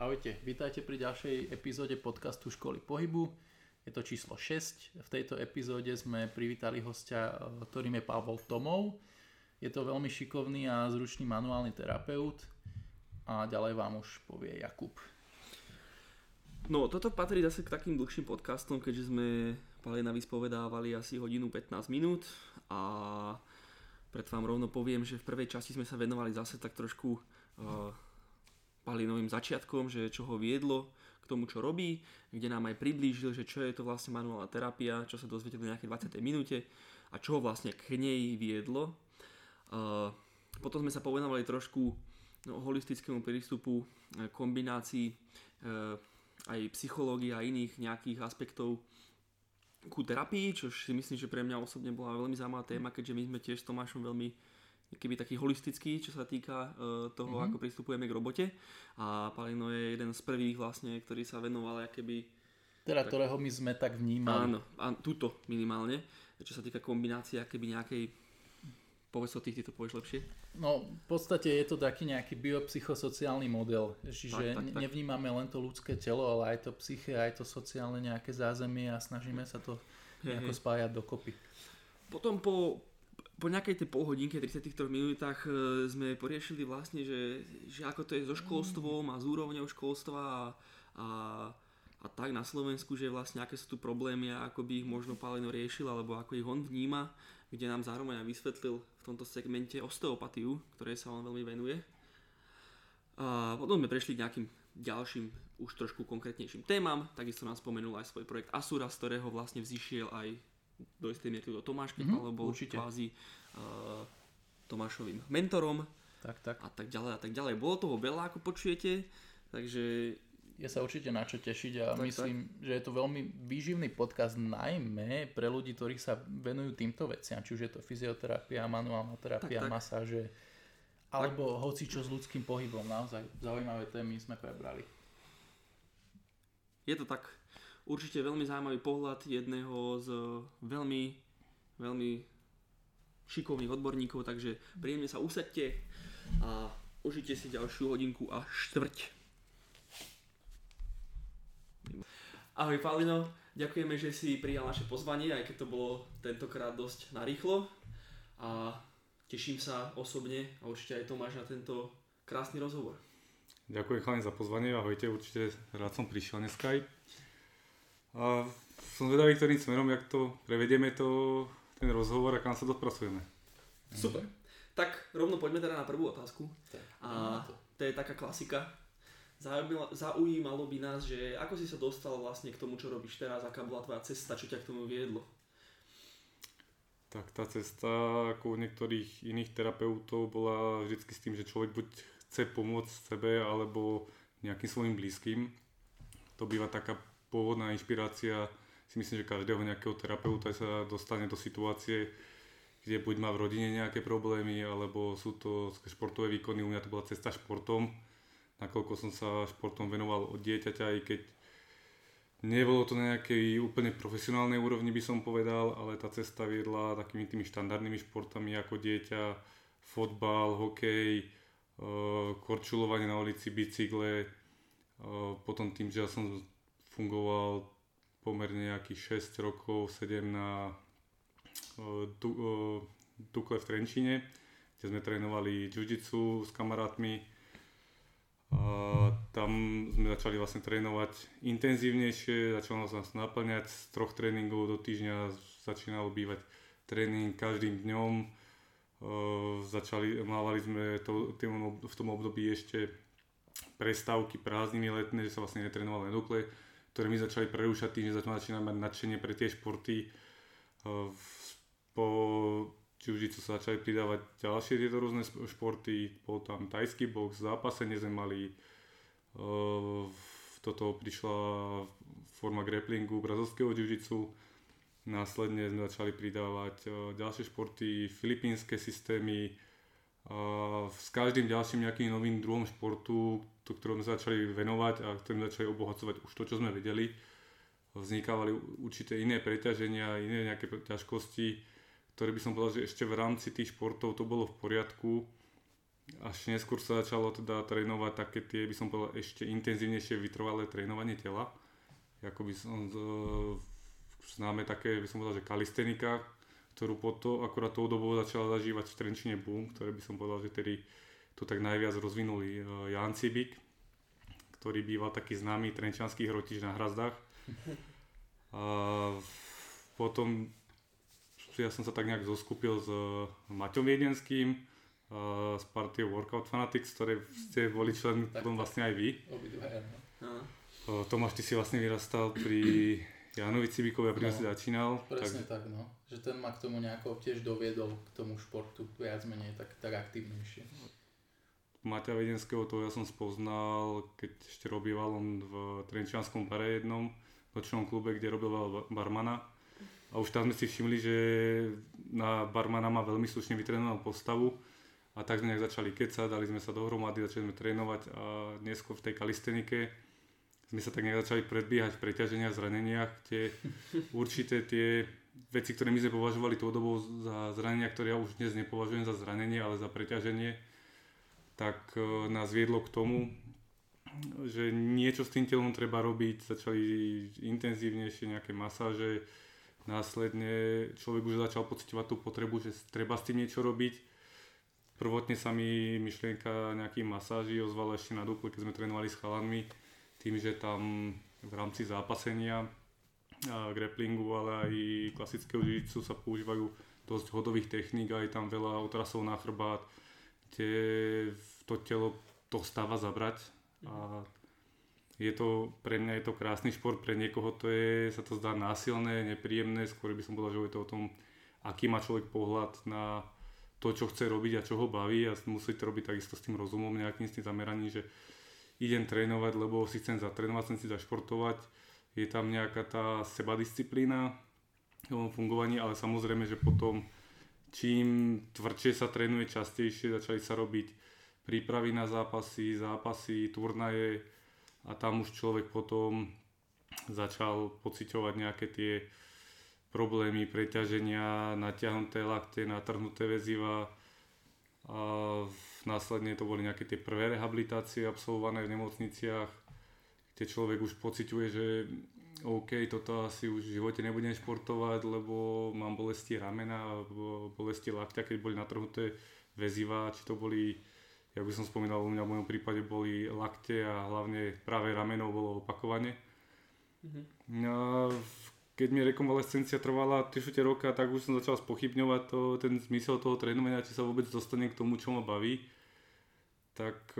Ahojte, vítajte pri ďalšej epizóde podcastu Školy pohybu. Je to číslo 6. V tejto epizóde sme privítali hostia, ktorým je Pavol Tomov. Je to veľmi šikovný a zručný manuálny terapeut a ďalej vám už povie Jakub. No, toto patrí zase k takým dlhším podcastom, keďže sme Palina vyspovedávali asi hodinu 15 minút a pred vám rovno poviem, že v prvej časti sme sa venovali zase tak trošku uh, Palinovým začiatkom, že čo ho viedlo k tomu, čo robí, kde nám aj priblížil, že čo je to vlastne manuálna terapia, čo sa dozviete v nejakej 20. minúte a čo ho vlastne k nej viedlo. Potom sme sa povenovali trošku no, holistickému prístupu, e, kombinácii uh, aj psychológie a iných nejakých aspektov ku terapii, čo si myslím, že pre mňa osobne bola veľmi zaujímavá téma, keďže my sme tiež s Tomášom veľmi keby taký holistický, čo sa týka uh, toho, mm-hmm. ako pristupujeme k robote. A Palino je jeden z prvých vlastne, ktorý sa venoval keby... Teda, tak, ktorého my sme tak vnímali. Áno, a túto minimálne, čo sa týka kombinácie keby nejakej Povedz o tých, ty to povieš lepšie. No, v podstate je to taký nejaký biopsychosociálny model, čiže tak, tak, tak. nevnímame len to ľudské telo, ale aj to psyche, aj to sociálne nejaké zázemie a snažíme sa to nejako spájať dokopy. Potom po, po nejakej tej polhodinke, 33 minútach e, sme poriešili vlastne, že, že ako to je so školstvom a s úrovňou školstva a, a, a tak na Slovensku, že vlastne aké sú tu problémy a ako by ich možno Paleno riešil alebo ako ich on vníma, kde nám zároveň aj vysvetlil v tomto segmente osteopatiu, ktorej sa on veľmi venuje. A potom sme prešli k nejakým ďalším, už trošku konkrétnejším témam. Takisto nám spomenul aj svoj projekt Asura, z ktorého vlastne vzýšiel aj do istej miery do Tomáš, keď mm-hmm, bol určite. kvázi uh, Tomášovým mentorom tak, tak. a tak ďalej a tak ďalej. Bolo toho veľa, ako počujete, takže... Je sa určite na čo tešiť a tak, myslím, tak. že je to veľmi výživný podcast najmä pre ľudí, ktorí sa venujú týmto veciam, či už je to fyzioterapia, manuálna terapia, tak, tak. masáže, alebo tak. hoci čo s ľudským pohybom. Naozaj zaujímavé témy sme prebrali. Je to tak určite veľmi zaujímavý pohľad jedného z veľmi, veľmi šikovných odborníkov, takže príjemne sa usadte a užite si ďalšiu hodinku a štvrť. Ahoj Palino, ďakujeme, že si prijal naše pozvanie, aj keď to bolo tentokrát dosť narýchlo a teším sa osobne a určite aj Tomáš na tento krásny rozhovor. Ďakujem chalani za pozvanie, ahojte, určite rád som prišiel dneska aj. A som zvedavý, ktorým smerom, jak to prevedieme to, ten rozhovor a kam sa dopracujeme. Super. Tak rovno poďme teda na prvú otázku. Tak, a to. to je taká klasika. Zaujímalo by nás, že ako si sa dostal vlastne k tomu, čo robíš teraz, aká bola tvoja cesta, čo ťa k tomu viedlo? Tak tá cesta ako u niektorých iných terapeutov bola vždy s tým, že človek buď chce pomôcť sebe alebo nejakým svojim blízkym. To býva taká pôvodná inšpirácia si myslím, že každého nejakého terapeuta sa dostane do situácie, kde buď má v rodine nejaké problémy, alebo sú to športové výkony, u mňa to bola cesta športom, nakoľko som sa športom venoval od dieťaťa, aj keď nebolo to na nejakej úplne profesionálnej úrovni by som povedal, ale tá cesta viedla takými tými štandardnými športami ako dieťa, fotbal, hokej, eh, korčulovanie na ulici, bicykle, eh, potom tým, že ja som fungoval pomerne nejakých 6 rokov, 7 na Dukle v Trenčine, kde sme trénovali jiu s kamarátmi. A tam sme začali vlastne trénovať intenzívnejšie, začalo nás naplňať z troch tréningov do týždňa, začínalo bývať tréning každým dňom. Začali, mávali sme to, v tom období ešte prestávky prázdniny letné, že sa vlastne netrénovali na Dukle ktoré mi začali prerúšať tým, že začínam mať nadšenie pre tie športy. Po jiu sa začali pridávať ďalšie tieto rôzne športy, bol tam tajský box, zápasenie sme mali, toto prišla forma grapplingu, brazilského jiu následne sme začali pridávať ďalšie športy, filipínske systémy, s každým ďalším nejakým novým druhom športu, to, ktorom sme začali venovať a ktorým začali obohacovať už to, čo sme vedeli, vznikávali určité iné preťaženia, iné nejaké ťažkosti, ktoré by som povedal, že ešte v rámci tých športov to bolo v poriadku, až neskôr sa začalo teda trénovať také tie, by som povedal, ešte intenzívnejšie vytrvalé trénovanie tela. Ako by som, známe také, by som povedal, že kalistenika, ktorú potom akorát tou dobou začala zažívať v Trenčine boom, ktoré by som povedal, že tedy tu tak najviac rozvinuli Jan Cibik, ktorý býval taký známy trenčianský hrotič na hrazdách. A potom ja som sa tak nejak zoskupil s Maťom Viedenským, z partie Workout Fanatics, ktoré ste boli člen potom vlastne aj vy. Tomáš, ty si vlastne vyrastal pri Janovi Cibikovi a pri no, si začínal. Presne tak, tak, no. Že ten ma k tomu nejako tiež doviedol k tomu športu, viac menej tak, tak aktivnejšie. Maťa Vedenského to ja som spoznal, keď ešte robíval on v Trenčianskom bare jednom nočnom klube, kde robil barmana. A už tam sme si všimli, že na barmana má veľmi slušne vytrenovanú postavu. A tak sme nejak začali kecať, dali sme sa dohromady, začali sme trénovať a neskôr v tej kalistenike sme sa tak nejak začali predbiehať v preťaženiach, zraneniach, tie určité tie veci, ktoré my sme považovali tou dobou za zranenia, ktoré ja už dnes nepovažujem za zranenie, ale za preťaženie, tak e, nás viedlo k tomu, že niečo s tým telom treba robiť, začali intenzívnejšie nejaké masáže, následne človek už začal pocitovať tú potrebu, že treba s tým niečo robiť. Prvotne sa mi myšlienka nejakých masáží ozvala ešte na duple, keď sme trénovali s chalanmi, tým, že tam v rámci zápasenia, grapplingu, ale aj klasického jiu sa používajú dosť hodových techník, aj tam veľa otrasov na chrbát, kde to telo to stáva zabrať. A je to, pre mňa je to krásny šport, pre niekoho to je, sa to zdá násilné, nepríjemné, skôr by som povedal, že je to o tom, aký má človek pohľad na to, čo chce robiť a čo ho baví. A musí to robiť takisto s tým rozumom, nejakým s tým zameraním, že idem trénovať, lebo si chcem zatrénovať, chcem si zašportovať, je tam nejaká tá sebadisciplína v fungovaní, ale samozrejme, že potom čím tvrdšie sa trénuje častejšie, začali sa robiť prípravy na zápasy, zápasy, turnaje a tam už človek potom začal pociťovať nejaké tie problémy preťaženia, natiahnuté lakte, natrhnuté väziva a následne to boli nejaké tie prvé rehabilitácie absolvované v nemocniciach, kde človek už pociťuje, že OK, toto asi už v živote nebudem športovať, lebo mám bolesti ramena bolesti lakťa, keď boli natrhnuté väziva, či to boli jak by som spomínal, u mňa v mojom prípade boli lakte a hlavne práve rameno bolo opakovane. Mm-hmm. No, keď mi rekonvalescencia trvala 3 roka, tak už som začal spochybňovať to, ten zmysel toho trénovania, či sa vôbec dostane k tomu, čo ma baví. Tak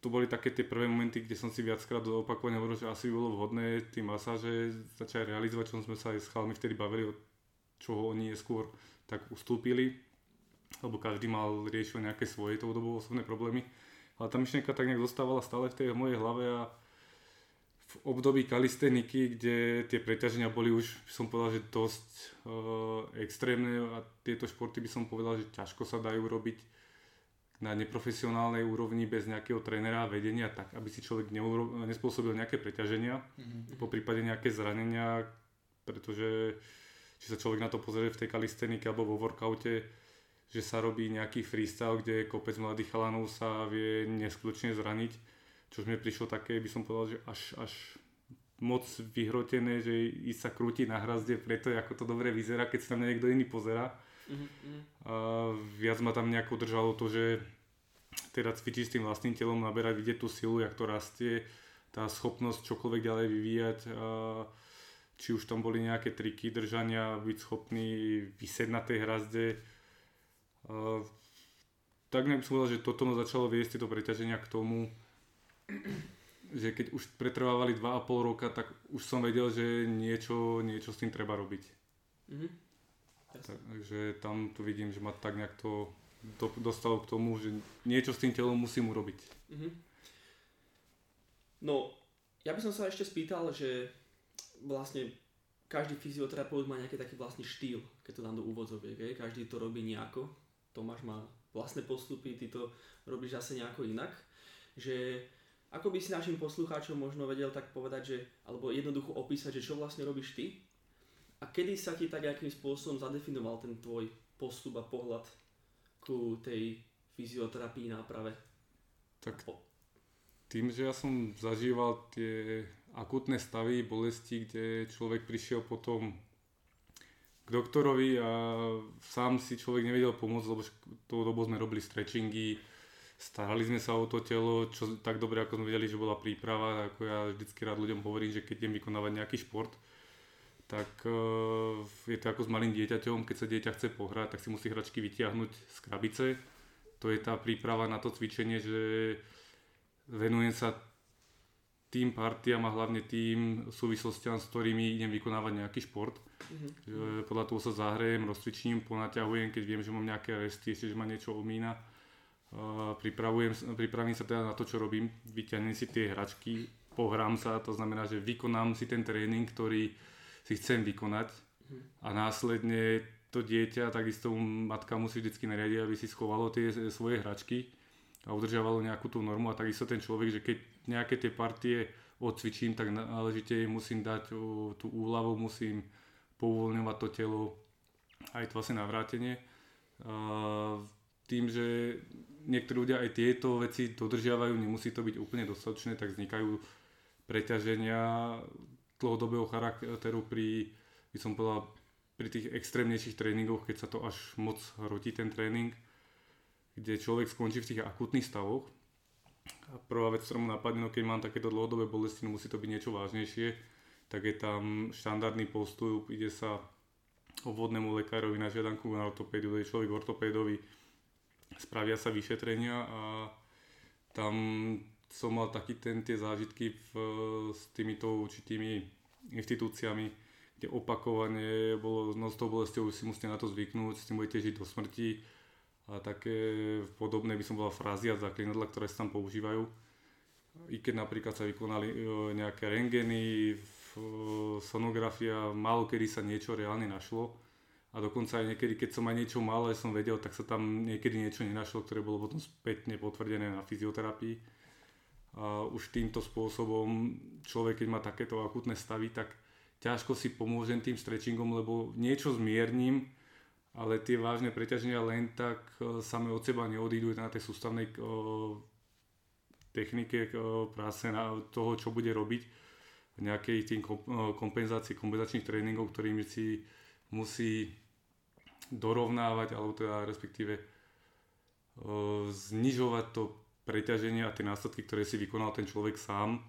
to boli také tie prvé momenty, kde som si viackrát opakovane hovoril, že asi by bolo vhodné tie masáže začať realizovať, čo sme sa aj s chalmi vtedy bavili, od čoho oni skôr tak ustúpili lebo každý mal riešil nejaké svoje tou dobou osobné problémy. Ale tá myšlienka tak nejak zostávala stále v tej mojej hlave a v období kalisteniky, kde tie preťaženia boli už, som povedal, že dosť uh, extrémne a tieto športy by som povedal, že ťažko sa dajú robiť na neprofesionálnej úrovni bez nejakého trénera a vedenia, tak aby si človek neuro- nespôsobil nejaké preťaženia, mm-hmm. po prípade nejaké zranenia, pretože či sa človek na to pozrie v tej kalistenike alebo vo workoute, že sa robí nejaký freestyle, kde kopec mladých chalanov sa vie neskutočne zraniť, čo mi prišlo také, by som povedal, že až, až moc vyhrotené, že ísť sa krútiť na hrazde preto, ako to dobre vyzerá, keď sa tam niekto iný pozera. Mm-hmm. A viac ma tam nejako držalo to, že teda cvičiť s tým vlastným telom, naberať, vidieť tú silu, jak to rastie, tá schopnosť čokoľvek ďalej vyvíjať. Či už tam boli nejaké triky držania, byť schopný vysieť na tej hrazde, tak nejak som povedal, že toto ma začalo viesť tieto preťaženia k tomu, že keď už pretrvávali 2,5 roka, tak už som vedel, že niečo, niečo s tým treba robiť. Mm-hmm. Takže tam tu vidím, že ma tak nejak to, to dostalo k tomu, že niečo s tým telom musím urobiť. Mm-hmm. No, ja by som sa ešte spýtal, že vlastne každý fyzioterapeut má nejaký taký vlastný štýl, keď to dám do úvodzoviek, každý to robí nejako Tomáš má vlastné postupy, ty to robíš zase nejako inak. Že ako by si našim poslucháčom možno vedel tak povedať, že, alebo jednoducho opísať, že čo vlastne robíš ty a kedy sa ti tak akým spôsobom zadefinoval ten tvoj postup a pohľad ku tej fyzioterapii, náprave? Tak tým, že ja som zažíval tie akutné stavy, bolesti, kde človek prišiel potom k doktorovi a sám si človek nevedel pomôcť, lebo tou dobu sme robili stretchingy, starali sme sa o to telo, čo tak dobre ako sme vedeli, že bola príprava, ako ja vždycky rád ľuďom hovorím, že keď idem vykonávať nejaký šport, tak uh, je to ako s malým dieťaťom, keď sa dieťa chce pohrať, tak si musí hračky vytiahnuť z krabice. To je tá príprava na to cvičenie, že venujem sa tým partiám a hlavne tým súvislostiam, s ktorými idem vykonávať nejaký šport. Mm-hmm. Podľa toho sa zahrejem, rozcvičím, ponaťahujem, keď viem, že mám nejaké resty, ešte, že ma niečo omína. Uh, pripravujem, pripravím sa teda na to, čo robím, vyťahnem si tie hračky, pohrám sa, to znamená, že vykonám si ten tréning, ktorý si chcem vykonať a následne to dieťa, takisto matka musí vždy nariadiť, aby si schovalo tie svoje hračky a udržiavalo nejakú tú normu a takisto ten človek, že keď nejaké tie partie odcvičím, tak náležite musím dať tú úľavu, musím pouvoľňovať to telo, aj to vlastne navrátenie. Tým, že niektorí ľudia aj tieto veci dodržiavajú, nemusí to byť úplne dostatočné, tak vznikajú preťaženia dlhodobého charakteru pri, by som povedal, pri tých extrémnejších tréningoch, keď sa to až moc hrotí ten tréning kde človek skončí v tých akutných stavoch. A prvá vec, ktorá mu napadne, no keď mám takéto dlhodobé bolesti, no musí to byť niečo vážnejšie, tak je tam štandardný postup, ide sa obvodnému lekárovi na žiadanku na ortopédiu, je človek ortopédovi, spravia sa vyšetrenia a tam som mal taký ten, tie zážitky v, s týmito určitými inštitúciami, kde opakovane bolo no s tou bolestou, si musíte na to zvyknúť, s tým budete žiť do smrti a také podobné by som bola frázia zaklinadla, ktoré sa tam používajú. I keď napríklad sa vykonali e, nejaké rengeny, e, sonografia, málo kedy sa niečo reálne našlo. A dokonca aj niekedy, keď som aj niečo mal, som vedel, tak sa tam niekedy niečo nenašlo, ktoré bolo potom spätne potvrdené na fyzioterapii. A už týmto spôsobom človek, keď má takéto akutné stavy, tak ťažko si pomôžem tým stretchingom, lebo niečo zmierním, ale tie vážne preťaženia len tak e, same od seba neodídu na tej sústavnej e, technike e, práce na toho, čo bude robiť. Nejakej tým kompenzácii, kompenzačných tréningov, ktorými si musí dorovnávať, alebo teda respektíve znižovať to preťaženie a tie následky, ktoré si vykonal ten človek sám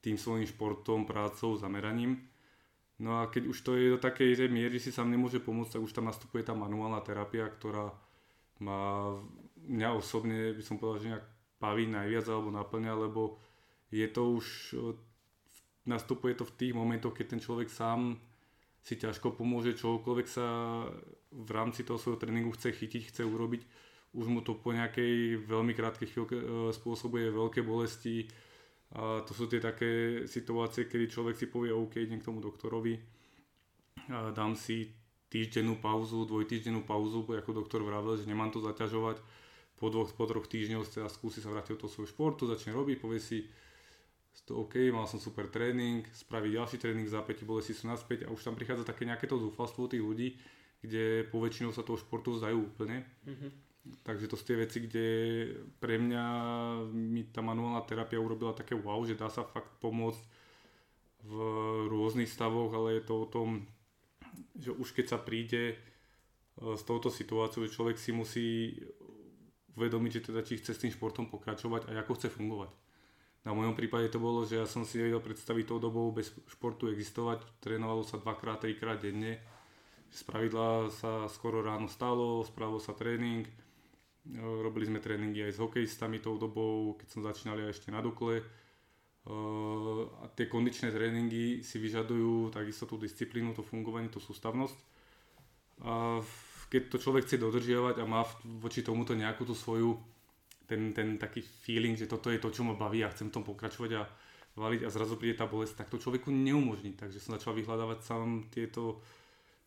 tým svojím športom, prácou, zameraním. No a keď už to je do takej miery, že si sám nemôže pomôcť, tak už tam nastupuje tá manuálna terapia, ktorá má mňa osobne, by som povedal, že nejak baví najviac alebo naplňa, lebo je to už, nastupuje to v tých momentoch, keď ten človek sám si ťažko pomôže, čokoľvek sa v rámci toho svojho tréningu chce chytiť, chce urobiť, už mu to po nejakej veľmi krátkej chvíľke e, spôsobuje veľké bolesti, a to sú tie také situácie, kedy človek si povie, OK, idem k tomu doktorovi, a dám si týždennú pauzu, dvojtýždennú pauzu, ako doktor vravel, že nemám to zaťažovať. Po dvoch, po troch týždňoch sa skúsi sa vrátiť do toho svojho športu, začne robiť, povie si, to OK, mal som super tréning, spraví ďalší tréning, zápäti bolesti sú naspäť a už tam prichádza také nejaké to zúfalstvo tých ľudí, kde poväčšinou sa toho športu vzdajú úplne. Mm-hmm Takže to sú tie veci, kde pre mňa mi tá manuálna terapia urobila také wow, že dá sa fakt pomôcť v rôznych stavoch, ale je to o tom, že už keď sa príde e, s touto situáciou, že človek si musí uvedomiť, že teda či chce s tým športom pokračovať a ako chce fungovať. Na mojom prípade to bolo, že ja som si nevedel predstaviť tou dobou bez športu existovať. Trénovalo sa dvakrát, trikrát denne. Z pravidla sa skoro ráno stalo, spravil sa tréning, Robili sme tréningy aj s hokejistami tou dobou, keď som začínal ja ešte na Dukle. A tie kondičné tréningy si vyžadujú takisto tú disciplínu, to fungovanie, tú sústavnosť. A keď to človek chce dodržiavať a má voči tomuto nejakú tú svoju, ten, ten taký feeling, že toto je to, čo ma baví a chcem tom pokračovať a valiť a zrazu príde tá bolesť, tak to človeku neumožní. Takže som začal vyhľadávať sám tieto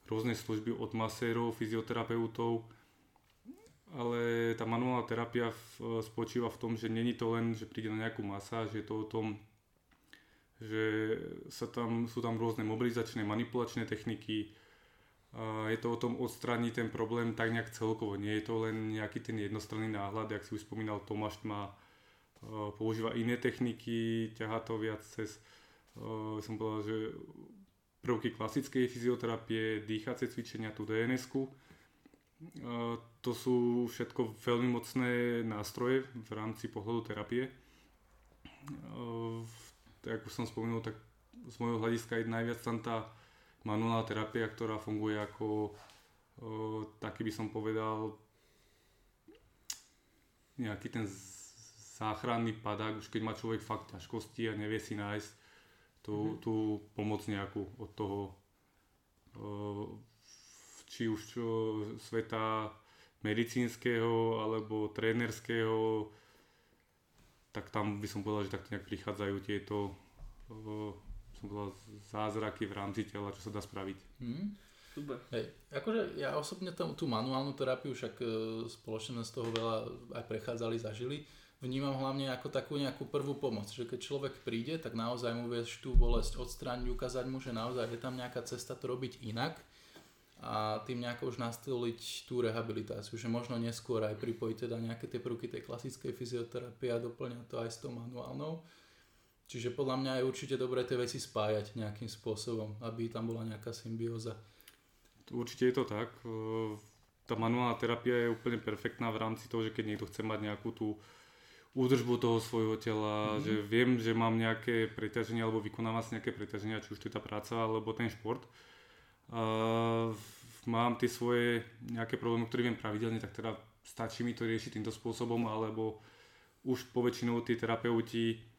rôzne služby od masérov, fyzioterapeutov, ale tá manuálna terapia v, spočíva v tom, že není to len, že príde na nejakú masáž, je to o tom, že sa tam, sú tam rôzne mobilizačné, manipulačné techniky, A je to o tom odstrániť ten problém tak nejak celkovo. Nie je to len nejaký ten jednostranný náhľad, jak si už spomínal, Tomáš má, používa iné techniky, ťahá to viac cez, som povedal, že prvky klasickej fyzioterapie, dýchacie cvičenia, tú DNS-ku. To sú všetko veľmi mocné nástroje v rámci pohľadu terapie. Ako som spomenul, tak z môjho hľadiska je najviac tam tá manuálna terapia, ktorá funguje ako taký by som povedal nejaký ten záchranný padák, už keď má človek fakt ťažkosti a nevie si nájsť tú, mm. tú pomoc nejakú od toho či už čo, sveta medicínskeho alebo trénerského, tak tam by som povedal, že tak nejak prichádzajú tieto som povedal, zázraky v rámci tela, čo sa dá spraviť. Hmm. Super. Hej, akože ja osobne tam, tú manuálnu terapiu, však e, spoločne z toho veľa aj prechádzali, zažili, vnímam hlavne ako takú nejakú prvú pomoc, že keď človek príde, tak naozaj mu vieš tú bolesť odstrániť, ukázať mu, že naozaj je tam nejaká cesta to robiť inak a tým nejako už nastoliť tú rehabilitáciu, že možno neskôr aj pripojiť teda nejaké tie prvky tej klasickej fyzioterapie a doplňať to aj s tou manuálnou Čiže podľa mňa je určite dobré tie veci spájať nejakým spôsobom, aby tam bola nejaká symbióza. Určite je to tak. Tá manuálna terapia je úplne perfektná v rámci toho, že keď niekto chce mať nejakú tú údržbu toho svojho tela, mm-hmm. že viem, že mám nejaké preťaženie alebo vykonávam si nejaké preťaženia, či už to je tá práca alebo ten šport. Mám tie svoje nejaké problémy, ktoré viem pravidelne, tak teda stačí mi to riešiť týmto spôsobom, alebo už poväčšinou tí terapeuti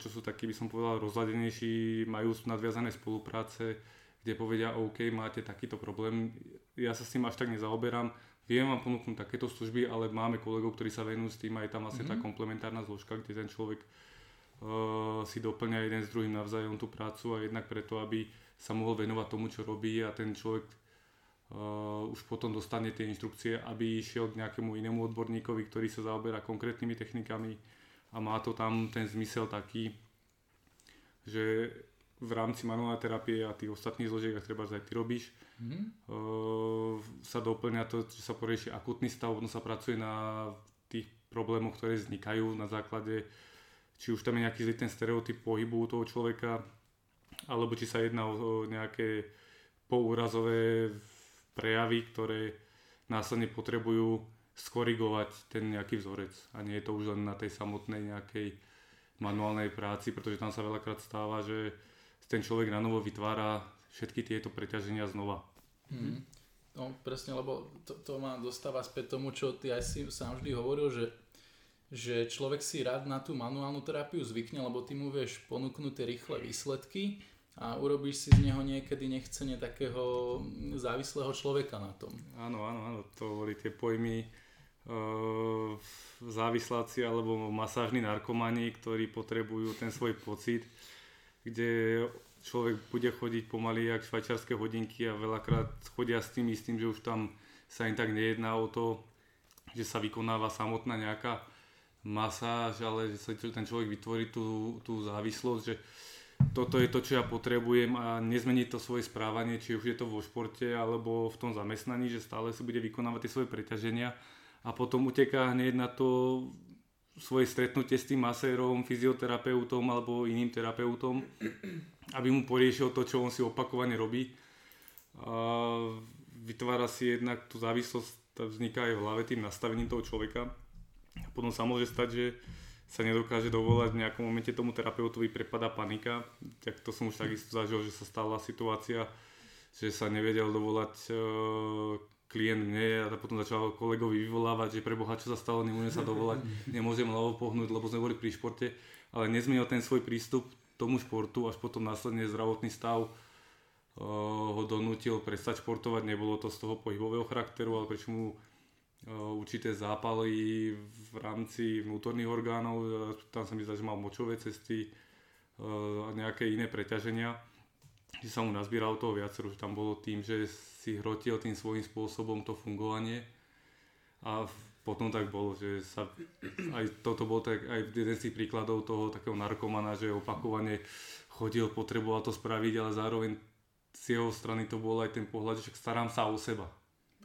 čo sú takí, by som povedal, rozladenejší, majú nadviazané spolupráce, kde povedia, OK, máte takýto problém, ja sa s tým až tak nezaoberám, viem vám ponúknuť takéto služby, ale máme kolegov, ktorí sa venujú s tým, aj tam vlastne mm-hmm. tá mhm. komplementárna zložka, kde ten človek uh, si doplňa jeden s druhým navzájom tú prácu a jednak preto, aby sa mohol venovať tomu, čo robí a ten človek uh, už potom dostane tie inštrukcie, aby išiel k nejakému inému odborníkovi, ktorý sa zaoberá konkrétnymi technikami, a má to tam ten zmysel taký, že v rámci manuálnej terapie a tých ostatných zložiek, ak treba aj ty robíš, mm-hmm. uh, sa doplňa to, že sa porieši akutný stav, potom sa pracuje na tých problémoch, ktoré vznikajú na základe, či už tam je nejaký zlý ten stereotyp pohybu toho človeka, alebo či sa jedná o, nejaké poúrazové prejavy, ktoré následne potrebujú skorigovať ten nejaký vzorec a nie je to už len na tej samotnej nejakej manuálnej práci, pretože tam sa veľakrát stáva, že ten človek na novo vytvára všetky tieto preťaženia znova. Hmm. No presne, lebo to, to ma dostáva späť tomu, čo ty aj si sám vždy hovoril, že, že človek si rád na tú manuálnu terapiu zvykne, lebo ty mu vieš ponúknuť tie rýchle výsledky a urobíš si z neho niekedy nechcene takého závislého človeka na tom. Áno, áno, áno, to boli tie pojmy uh, závisláci alebo masážni narkomani, ktorí potrebujú ten svoj pocit, kde človek bude chodiť pomaly jak švajčiarske hodinky a veľakrát chodia s tým istým, že už tam sa im tak nejedná o to, že sa vykonáva samotná nejaká masáž, ale že sa ten človek vytvorí tú, tú závislosť, že toto je to, čo ja potrebujem a nezmeniť to svoje správanie, či už je to vo športe alebo v tom zamestnaní, že stále si bude vykonávať tie svoje preťaženia a potom uteká hneď na to svoje stretnutie s tým masérom, fyzioterapeutom alebo iným terapeutom, aby mu poriešil to, čo on si opakovane robí. A vytvára si jednak tú závislosť, vzniká aj v hlave tým nastavením toho človeka. Potom sa môže stať, že sa nedokáže dovolať, v nejakom momente tomu terapeutovi prepada panika. Tak to som už takisto zažil, že sa stala situácia, že sa nevedel dovolať e, klient mne a potom začal kolegovi vyvolávať, že preboha, čo sa stalo, nemôžem sa dovolať, nemôžem ľavo pohnúť, lebo sme boli pri športe, ale nezmenil ten svoj prístup tomu športu, až potom následne zdravotný stav uh, ho donútil prestať športovať, nebolo to z toho pohybového charakteru, ale prečo mu určité zápaly v rámci vnútorných orgánov, tam sa mi zdá, že mal močové cesty a nejaké iné preťaženia, že sa mu nazbíralo toho viacero, že tam bolo tým, že si hrotil tým svojím spôsobom to fungovanie a potom tak bolo, že sa aj toto bol tak, aj jeden z tých príkladov toho takého narkomana, že opakovane chodil, potreboval to spraviť, ale zároveň z jeho strany to bol aj ten pohľad, že starám sa o seba.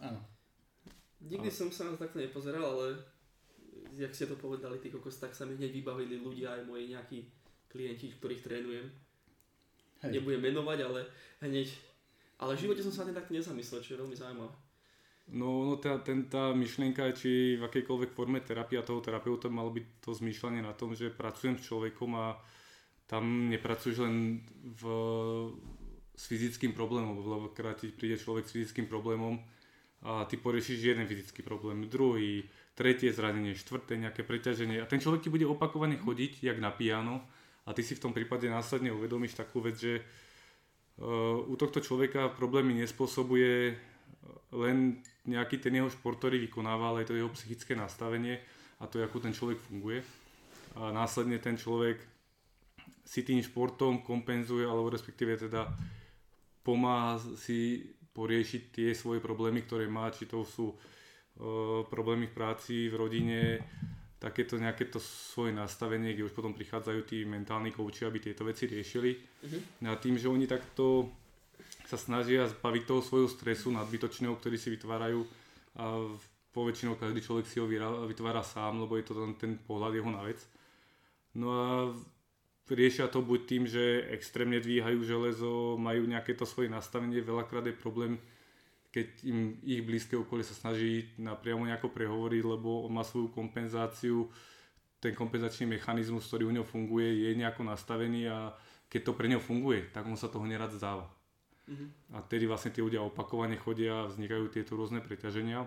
Áno. Nikdy som sa na to takto nepozeral, ale jak ste to povedali, tí kokos, tak sa mi hneď vybavili ľudia, aj moji nejakí klienti, ktorých trénujem. Hej. Nebudem menovať, ale hneď. Ale v živote som sa na takto nezamyslel, čo je veľmi zaujímavé. No, no tá, ten, tá myšlienka, či v akejkoľvek forme terapia toho terapeuta malo byť to zmýšľanie na tom, že pracujem s človekom a tam nepracuješ len v, s fyzickým problémom, lebo veľakrát ti príde človek s fyzickým problémom a ty poriešiš jeden fyzický problém, druhý, tretie zranenie, štvrté nejaké preťaženie. A ten človek ti bude opakovane chodiť, jak na piano. A ty si v tom prípade následne uvedomíš takú vec, že uh, u tohto človeka problémy nespôsobuje len nejaký ten jeho šport, ktorý vykonáva, ale aj to jeho psychické nastavenie a to, ako ten človek funguje. A následne ten človek si tým športom kompenzuje, alebo respektíve teda pomáha si poriešiť tie svoje problémy, ktoré má, či to sú e, problémy v práci, v rodine, takéto nejaké to svoje nastavenie, kde už potom prichádzajú tí mentálni kouči, aby tieto veci riešili. Uh-huh. A tým, že oni takto sa snažia zbaviť toho svojho stresu nadbytočného, ktorý si vytvárajú a poväčšinou každý človek si ho vytvára sám, lebo je to ten, ten pohľad jeho na vec. No a riešia to buď tým, že extrémne dvíhajú železo, majú nejaké to svoje nastavenie, veľakrát je problém, keď im ich blízke okolie sa snaží napriamo nejako prehovoriť, lebo on má svoju kompenzáciu, ten kompenzačný mechanizmus, ktorý u neho funguje, je nejako nastavený a keď to pre neho funguje, tak on sa toho nerad zdáva. Uh-huh. A tedy vlastne tí ľudia opakovane chodia a vznikajú tieto rôzne preťaženia.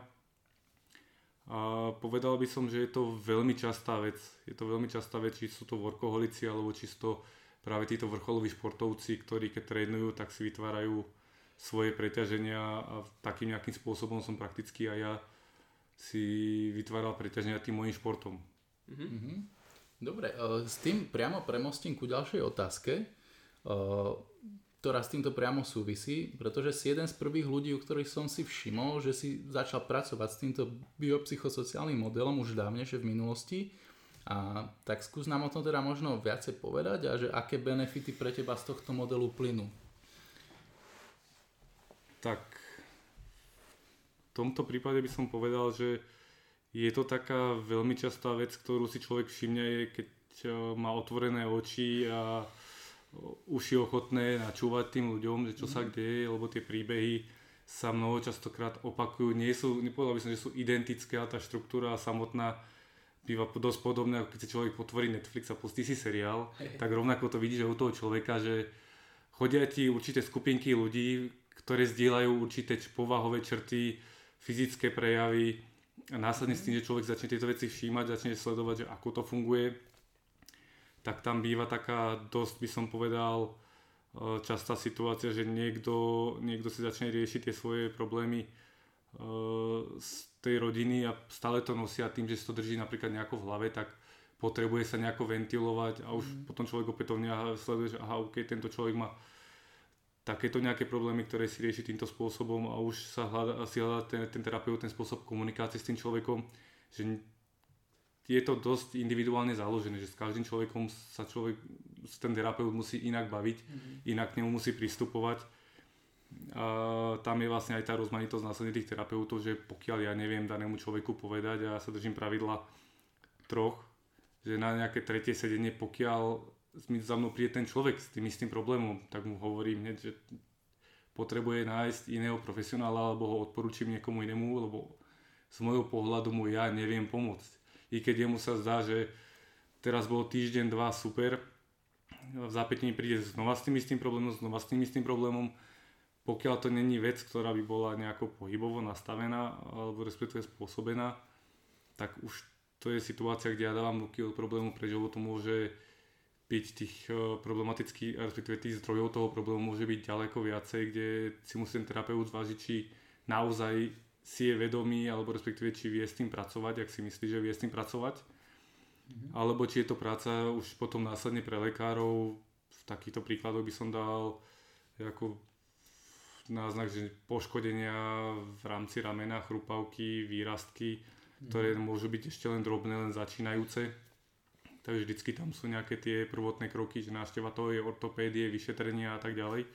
A povedal by som, že je to veľmi častá vec. Je to veľmi častá vec, či sú to workoholici, alebo či sú to práve títo vrcholoví športovci, ktorí keď trénujú, tak si vytvárajú svoje preťaženia a takým nejakým spôsobom som prakticky aj ja si vytváral preťaženia tým môjim športom. Uh-huh. Dobre, e, s tým priamo premostím ku ďalšej otázke. Ktorá s týmto priamo súvisí, pretože si jeden z prvých ľudí, u ktorých som si všimol, že si začal pracovať s týmto biopsychosociálnym modelom už dávnejšie v minulosti. A tak skús nám o tom teda možno viacej povedať a že aké benefity pre teba z tohto modelu plynú. Tak v tomto prípade by som povedal, že je to taká veľmi častá vec, ktorú si človek všimne, keď eh, má otvorené oči a uši ochotné načúvať tým ľuďom, že čo sa mhm. deje, lebo tie príbehy sa mnoho častokrát opakujú. Nie sú, nepovedal by som, že sú identické, ale tá štruktúra samotná býva dosť podobná, keď si človek potvorí Netflix a pustí si seriál, tak rovnako to vidíš u toho človeka, že chodia ti určité skupinky ľudí, ktoré zdieľajú určité povahové črty, fyzické prejavy a následne s tým, že človek začne tieto veci všímať, začne sledovať, že ako to funguje, tak tam býva taká dosť, by som povedal, e, častá situácia, že niekto, niekto si začne riešiť tie svoje problémy e, z tej rodiny a stále to nosia tým, že si to drží napríklad nejako v hlave, tak potrebuje sa nejako ventilovať a už mm. potom človek opätovne sleduje, že aha, ok, tento človek má takéto nejaké problémy, ktoré si rieši týmto spôsobom a už sa hľada, si hľadá ten, ten terapeut, ten spôsob komunikácie s tým človekom, že je to dosť individuálne založené, že s každým človekom sa človek, ten terapeut musí inak baviť, mm-hmm. inak k nemu musí pristupovať. A tam je vlastne aj tá rozmanitosť následne tých terapeutov, že pokiaľ ja neviem danému človeku povedať a ja sa držím pravidla troch, že na nejaké tretie sedenie, pokiaľ za mnou príde ten človek s tým istým problémom, tak mu hovorím hneď, že potrebuje nájsť iného profesionála alebo ho odporúčim niekomu inému, lebo z môjho pohľadu mu ja neviem pomôcť i keď jemu sa zdá, že teraz bol týždeň, dva super, v zápätí príde znova s tým istým problémom, znova s tým istým problémom, pokiaľ to není vec, ktorá by bola nejako pohybovo nastavená alebo respektíve spôsobená, tak už to je situácia, kde ja dávam ruky od problému preč, lebo to môže byť tých eh, problematických, respektíve tých zdrojov toho problému môže byť ďaleko viacej, kde si musí ten terapeut zvážiť, či naozaj si je vedomý, alebo respektíve či vie s tým pracovať, ak si myslí, že vie s tým pracovať. Mm-hmm. Alebo či je to práca už potom následne pre lekárov. V takýchto príkladoch by som dal ako náznak, že poškodenia v rámci ramena, chrupavky, výrastky, mm-hmm. ktoré môžu byť ešte len drobné, len začínajúce. Takže vždycky tam sú nejaké tie prvotné kroky, že návšteva toho je ortopédie, vyšetrenia a tak ďalej.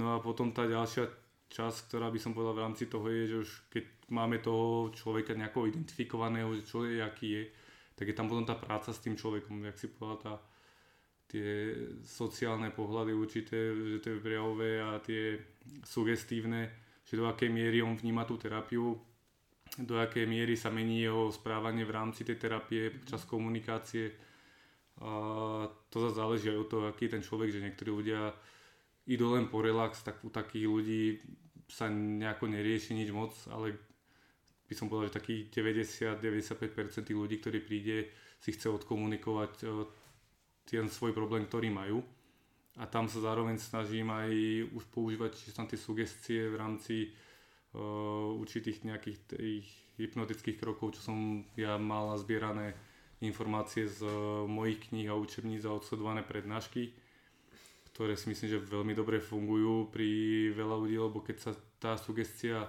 No a potom tá ďalšia časť, ktorá by som povedal v rámci toho je, že už keď máme toho človeka nejako identifikovaného, že čo je, aký je, tak je tam potom tá práca s tým človekom, jak si povedal, tá, tie sociálne pohľady určité, že to je prejavové a tie sugestívne, že do akej miery on vníma tú terapiu, do akej miery sa mení jeho správanie v rámci tej terapie, počas komunikácie. A to zase záleží aj od toho, aký je ten človek, že niektorí ľudia idú len po relax, tak u takých ľudí sa nejako nerieši nič moc, ale by som povedal, že takých 90-95% tých ľudí, ktorí príde, si chce odkomunikovať e, ten svoj problém, ktorý majú. A tam sa zároveň snažím aj už používať tam tie sugestie v rámci uh, určitých nejakých tých hypnotických krokov, čo som ja mal zbierané informácie z uh, mojich kníh a učebníc a odsledované prednášky ktoré si myslím, že veľmi dobre fungujú pri veľa ľudí, lebo keď sa tá sugestia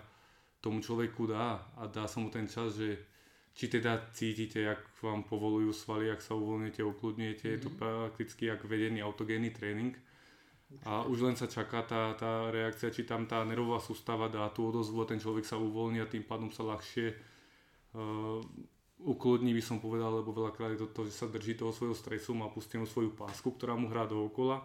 tomu človeku dá a dá sa mu ten čas, že či teda cítite, jak vám povolujú svaly, ak sa uvoľňujete, ukludňujete, mm-hmm. je to mhm. prakticky jak vedený autogénny tréning. A už len sa čaká tá, tá reakcia, či tam tá nervová sústava dá tú odozvu a ten človek sa uvoľní a tým pádom sa ľahšie uh, ukludní, by som povedal, lebo veľakrát je to to, že sa drží toho svojho stresu, má pustenú svoju pásku, ktorá mu hrá dookola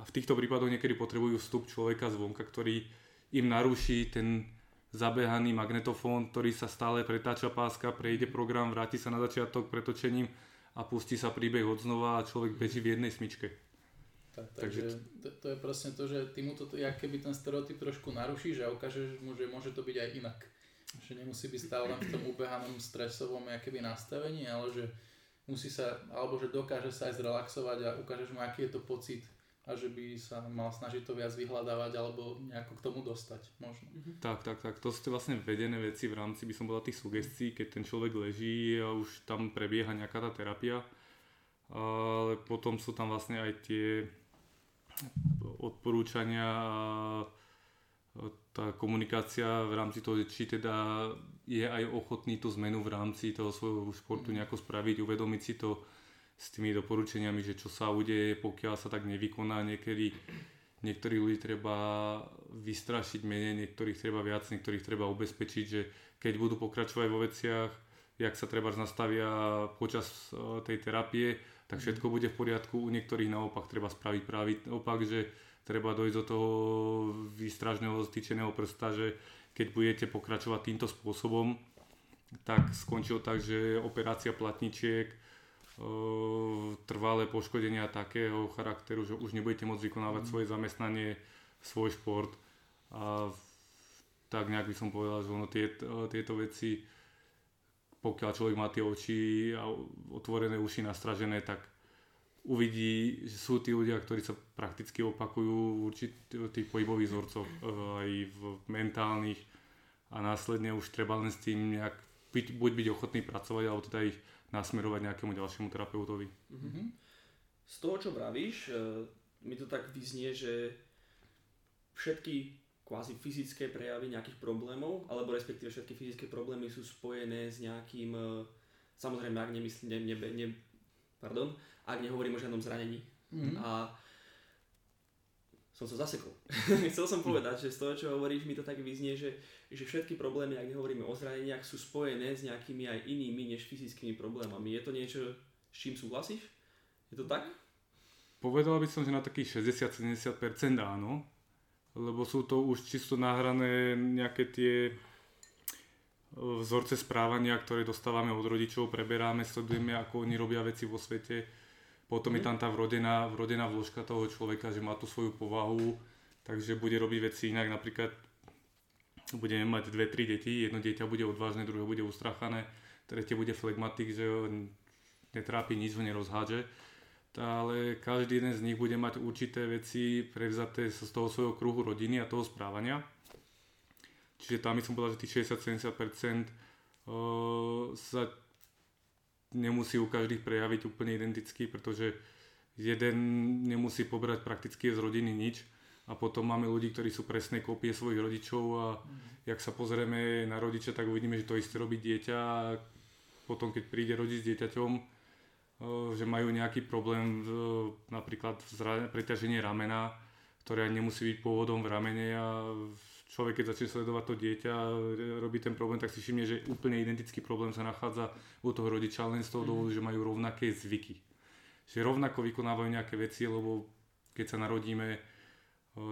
a v týchto prípadoch niekedy potrebujú vstup človeka zvonka, ktorý im naruší ten zabehaný magnetofón, ktorý sa stále pretáča páska, prejde program, vráti sa na začiatok pretočením a pustí sa príbeh od znova a človek beží v jednej smyčke. Tak, takže to, to je presne to, že ty mu to, jak keby ten stereotyp trošku narušíš a ukážeš mu, že môže to byť aj inak. Že nemusí byť stále len v tom ubehanom stresovom keby nastavení, ale že musí sa, alebo že dokáže sa aj zrelaxovať a ukážeš mu, aký je to pocit a že by sa mal snažiť to viac vyhľadávať alebo nejako k tomu dostať možno. Mhm. Tak, tak, tak. To sú vlastne vedené veci v rámci, by som bola tých sugestií, keď ten človek leží a už tam prebieha nejaká tá terapia. Ale potom sú tam vlastne aj tie odporúčania a tá komunikácia v rámci toho, či teda je aj ochotný tú zmenu v rámci toho svojho športu mhm. nejako spraviť, uvedomiť si to, s tými doporučeniami, že čo sa udeje, pokiaľ sa tak nevykoná. Niekedy niektorých ľudí treba vystrašiť menej, niektorých treba viac, niektorých treba ubezpečiť, že keď budú pokračovať vo veciach, jak sa treba nastavia počas e, tej terapie, tak mhm. všetko bude v poriadku. U niektorých naopak treba spraviť práve opak, že treba dojsť do toho výstražného stýčeného prsta, že keď budete pokračovať týmto spôsobom, tak skončilo tak, že operácia platničiek trvalé poškodenia takého charakteru, že už nebudete môcť vykonávať mm. svoje zamestnanie, svoj šport a tak nejak by som povedal, že ono tie, tieto veci, pokiaľ človek má tie oči a otvorené uši nastražené, tak uvidí, že sú tí ľudia, ktorí sa prakticky opakujú v určitých pohybových vzorcoch e, aj v mentálnych a následne už treba len s tým nejak byť, buď byť ochotný pracovať, alebo teda ich nasmerovať nejakému ďalšiemu terapeutovi. Mm-hmm. Z toho, čo vravíš, e, mi to tak vyznie, že všetky kvázi fyzické prejavy nejakých problémov, alebo respektíve všetky fyzické problémy sú spojené s nejakým, e, samozrejme, ak nemyslím, ne, ne, ne, pardon, ak nehovorím o žiadnom zranení. Mm-hmm. A som sa zasekol. Chcel som povedať, že z toho, čo hovoríš, mi to tak vyznie, že, že všetky problémy, ak nehovoríme o zraneniach, sú spojené s nejakými aj inými než fyzickými problémami. Je to niečo, s čím súhlasíš? Je to tak? Povedal by som, že na takých 60-70% áno, lebo sú to už čisto nahrané nejaké tie e, vzorce správania, ktoré dostávame od rodičov, preberáme, sledujeme, ako oni robia veci vo svete potom je mhm. tam tá vrodená, vrodená vložka toho človeka, že má tú svoju povahu, takže bude robiť veci inak. Napríklad budeme mať dve, tri deti, jedno dieťa bude odvážne, druhé bude ustrachané, tretie bude flegmatik, že ho netrápi, nič ho nerozhádže. Ale každý jeden z nich bude mať určité veci prevzaté z toho svojho kruhu rodiny a toho správania. Čiže tam by som povedal, že tých 60-70% sa nemusí u každých prejaviť úplne identicky, pretože jeden nemusí pobrať prakticky z rodiny nič a potom máme ľudí, ktorí sú presné kópie svojich rodičov a mm. jak sa pozrieme na rodiča, tak uvidíme, že to isté robí dieťa a potom keď príde rodič s dieťaťom, že majú nejaký problém, napríklad preťaženie ramena, ktoré nemusí byť pôvodom v ramene a človek, keď začne sledovať to dieťa, robí ten problém, tak si všimne, že úplne identický problém sa nachádza u toho rodiča len z toho dôvodu, že majú rovnaké zvyky. Že rovnako vykonávajú nejaké veci, lebo keď sa narodíme,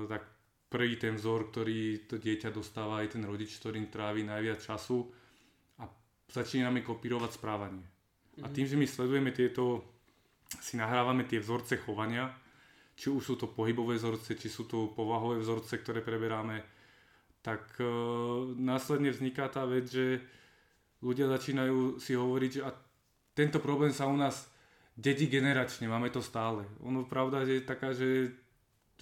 tak prvý ten vzor, ktorý to dieťa dostáva, aj ten rodič, ktorým trávi najviac času a začíname kopírovať správanie. A tým, že my sledujeme tieto, si nahrávame tie vzorce chovania, či už sú to pohybové vzorce, či sú to povahové vzorce, ktoré preberáme, tak e, následne vzniká tá vec, že ľudia začínajú si hovoriť, že a tento problém sa u nás dedí generačne, máme to stále. Ono pravda že je taká, že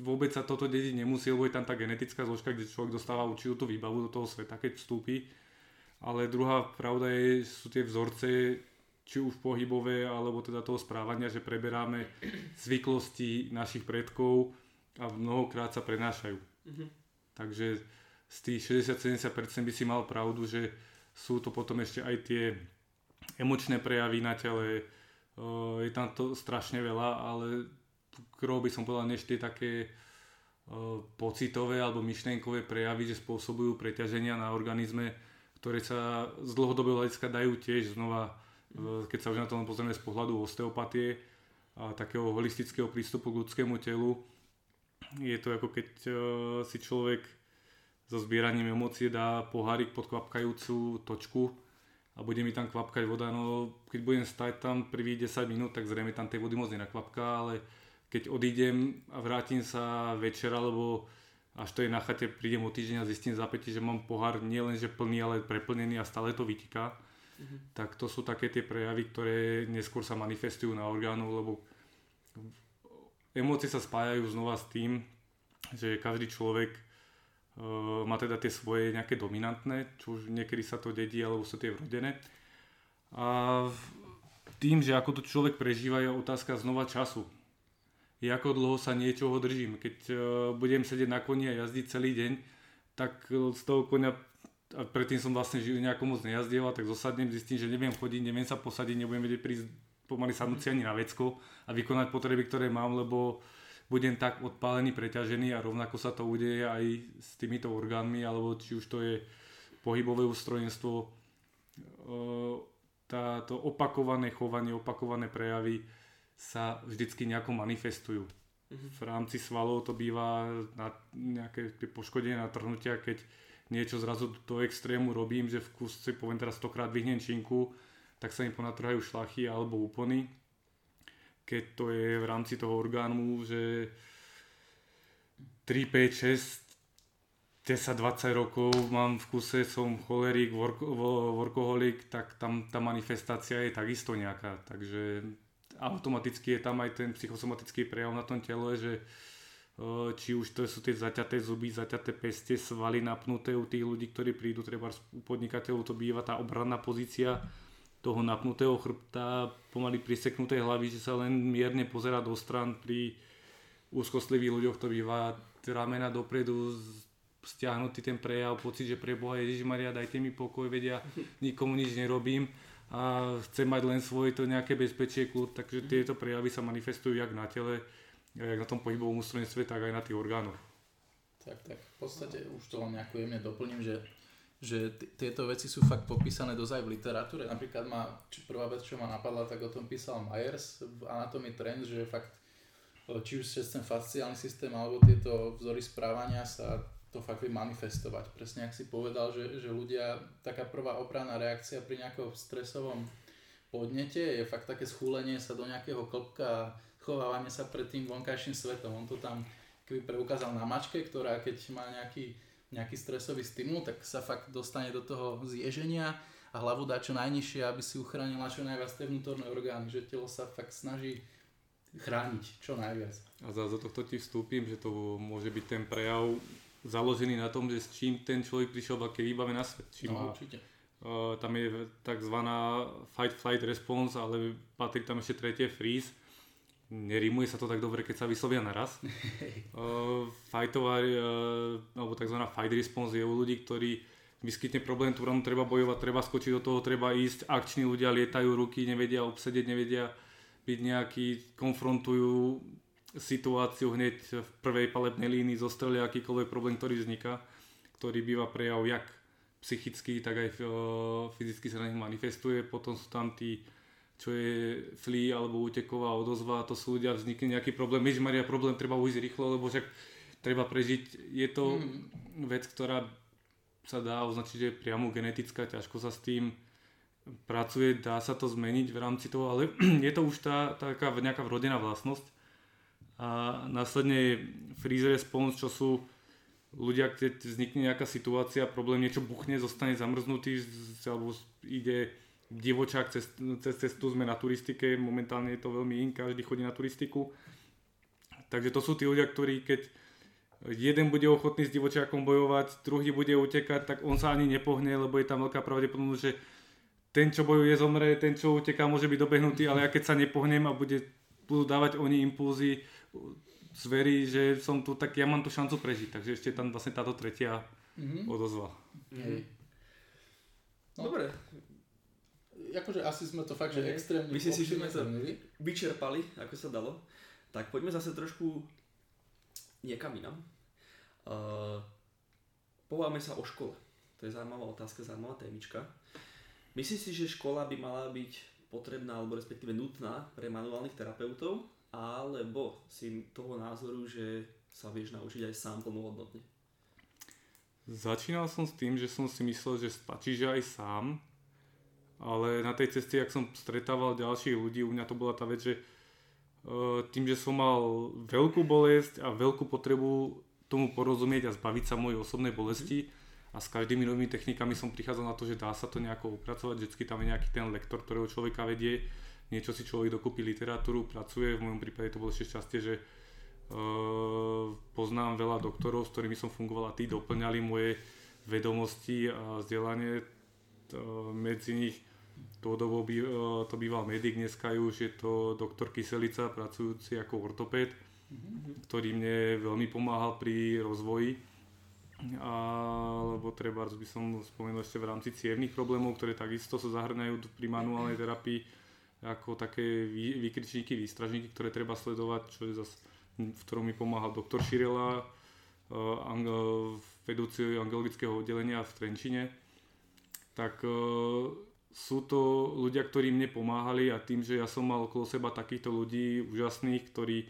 vôbec sa toto dediť nemusí, lebo je tam tá genetická zložka, kde človek dostáva určitú tú výbavu do toho sveta, keď vstúpi. Ale druhá pravda je, sú tie vzorce, či už pohybové, alebo teda toho správania, že preberáme zvyklosti našich predkov a mnohokrát sa prenášajú. Mm-hmm. Takže z tých 60-70% by si mal pravdu, že sú to potom ešte aj tie emočné prejavy na tele, je tam to strašne veľa, ale krov by som povedal, než tie také pocitové alebo myšlenkové prejavy, že spôsobujú preťaženia na organizme, ktoré sa z dlhodobého hľadiska dajú tiež znova E, keď sa už na to pozrieme z pohľadu osteopatie a takého holistického prístupu k ľudskému telu, je to ako keď si človek so zbieraním emócie dá pohárik pod kvapkajúcu točku a bude mi tam kvapkať voda, no keď budem stať tam prvých 10 minút, tak zrejme tam tej vody moc nenakvapká, ale keď odídem a vrátim sa večer, alebo až to je na chate, prídem o týždeň a zistím zapätí, že mám pohár nielenže plný, ale preplnený a stále to vytíka, mm-hmm. tak to sú také tie prejavy, ktoré neskôr sa manifestujú na orgánu, lebo emócie sa spájajú znova s tým, že každý človek má teda tie svoje nejaké dominantné, čo už niekedy sa to dedí, alebo sú tie vrodené. A tým, že ako to človek prežíva, je otázka znova času. Je ako dlho sa niečoho držím. Keď uh, budem sedieť na koni a jazdiť celý deň, tak z toho konia a predtým som vlastne nejako moc nejazdieval, tak zosadnem, zistím, že neviem chodiť, neviem sa posadiť, nebudem vedieť prísť pomaly sadnúť ani na vecko a vykonať potreby, ktoré mám, lebo budem tak odpálený, preťažený a rovnako sa to udeje aj s týmito orgánmi, alebo či už to je pohybové ústrojenstvo, táto opakované chovanie, opakované prejavy sa vždycky nejako manifestujú. Mhm. V rámci svalov to býva na nejaké poškodenie, natrhnutia, keď niečo zrazu do extrému robím, že v kuse poviem teraz stokrát vyhnem činku, tak sa mi ponatrhajú šlachy alebo úpony. Keď to je v rámci toho orgánu, že 3, 5, 6, 10, 20 rokov mám v kuse, som cholerik, work, workoholik, tak tam tá manifestácia je takisto nejaká. Takže automaticky je tam aj ten psychosomatický prejav na tom tele, že či už to sú tie zaťaté zuby, zaťaté peste, svaly napnuté u tých ľudí, ktorí prídu, treba u podnikateľov to býva tá obranná pozícia toho napnutého chrbta, pomaly priseknutej hlavy, že sa len mierne pozera do stran pri úzkostlivých ľuďoch to býva ramena dopredu, stiahnutý ten prejav, pocit, že preboha Ježiš Maria, dajte mi pokoj, vedia, nikomu nič nerobím a chcem mať len svoje to nejaké bezpečie, kľud, takže tieto prejavy sa manifestujú jak na tele, jak na tom pohybovom ústrojenstve, tak aj na tých orgánoch. Tak, tak. V podstate už to len nejako jemne doplním, že, že t- tieto veci sú fakt popísané dosť aj v literatúre. Napríklad ma, či prvá vec, čo ma napadla, tak o tom písal Myers v Anatomy Trends, že fakt či už cez ten fasciálny systém alebo tieto vzory správania sa to fakt vie manifestovať. Presne ak si povedal, že, že ľudia, taká prvá obranná reakcia pri nejakom stresovom podnete je fakt také schúlenie sa do nejakého klopka schovávanie sa pred tým vonkajším svetom. On to tam keby preukázal na mačke, ktorá keď má nejaký, nejaký stresový stimul, tak sa fakt dostane do toho zježenia a hlavu dá čo najnižšie, aby si uchránila čo najviac tie vnútorné orgány, že telo sa fakt snaží chrániť čo najviac. A za, za tohto ti vstúpim, že to môže byť ten prejav založený na tom, že s čím ten človek prišiel v aké výbave na svet. Čím no, určite. Uh, tam je tzv. fight-flight response, ale patrí tam ešte tretie freeze, nerímuje sa to tak dobre, keď sa vyslovia naraz. uh, fightová, uh, alebo tzv. fight response je u ľudí, ktorí vyskytne problém, ktorom treba bojovať, treba skočiť do toho, treba ísť. Akční ľudia lietajú ruky, nevedia obsedeť, nevedia byť nejaký, konfrontujú situáciu hneď v prvej palebnej línii zostrelia akýkoľvek problém, ktorý vzniká, ktorý býva prejav jak psychicky, tak aj fyzicky sa na nich manifestuje. Potom sú tam tí, čo je flí alebo úteková odozva, to sú ľudia, vznikne nejaký problém, Maria, problém, treba ujsť rýchlo, lebo však treba prežiť. Je to mm. vec, ktorá sa dá označiť, že je priamo genetická, ťažko sa s tým pracuje, dá sa to zmeniť v rámci toho, ale je to už tá, taká nejaká vrodená vlastnosť. A následne freezer response, čo sú ľudia, keď vznikne nejaká situácia, problém, niečo buchne, zostane zamrznutý, alebo ide divočák cez, cez cestu, sme na turistike, momentálne je to veľmi in, každý chodí na turistiku. Takže to sú tí ľudia, ktorí keď jeden bude ochotný s divočákom bojovať, druhý bude utekať, tak on sa ani nepohne, lebo je tam veľká pravdepodobnosť, že ten, čo bojuje, zomre, ten, čo uteká, môže byť dobehnutý, ale ja keď sa nepohnem a bude, budú dávať oni impulzy, zverí, že som tu, tak ja mám tu šancu prežiť. Takže ešte tam vlastne táto tretia mm-hmm. odozva. Mm-hmm. No. Dobre. Akože asi sme to fakt, že extrémne Myslím si, že sme to vyčerpali, ako sa dalo. Tak poďme zase trošku niekam inam. Uh, pováme sa o škole. To je zaujímavá otázka, zaujímavá témička. Myslíš si, že škola by mala byť potrebná alebo respektíve nutná pre manuálnych terapeutov alebo si toho názoru, že sa vieš naučiť aj sám plnohodnotne? Začínal som s tým, že som si myslel, že stačí, že aj sám, ale na tej ceste, ak som stretával ďalších ľudí, u mňa to bola tá vec, že e, tým, že som mal veľkú bolesť a veľkú potrebu tomu porozumieť a zbaviť sa mojej osobnej bolesti, a s každými novými technikami som prichádzal na to, že dá sa to nejako upracovať, vždycky tam je nejaký ten lektor, ktorého človeka vedie, niečo si človek dokúpi literatúru, pracuje, v mojom prípade to bolo ešte šťastie, že uh, poznám veľa doktorov, s ktorými som fungoval a tí doplňali moje vedomosti a vzdelanie, medzi nich to dobou by, uh, to býval medic, dneska už je to doktor Kyselica, pracujúci ako ortopéd, ktorý mne veľmi pomáhal pri rozvoji alebo treba by som spomenul ešte v rámci cievných problémov, ktoré takisto sa zahrňajú pri manuálnej terapii ako také výkričníky, výstražníky, ktoré treba sledovať, čo je zase, v ktorom mi pomáhal doktor Širela, uh, vedúci angelogického oddelenia v Trenčine. Tak uh, sú to ľudia, ktorí mne pomáhali a tým, že ja som mal okolo seba takýchto ľudí úžasných, ktorí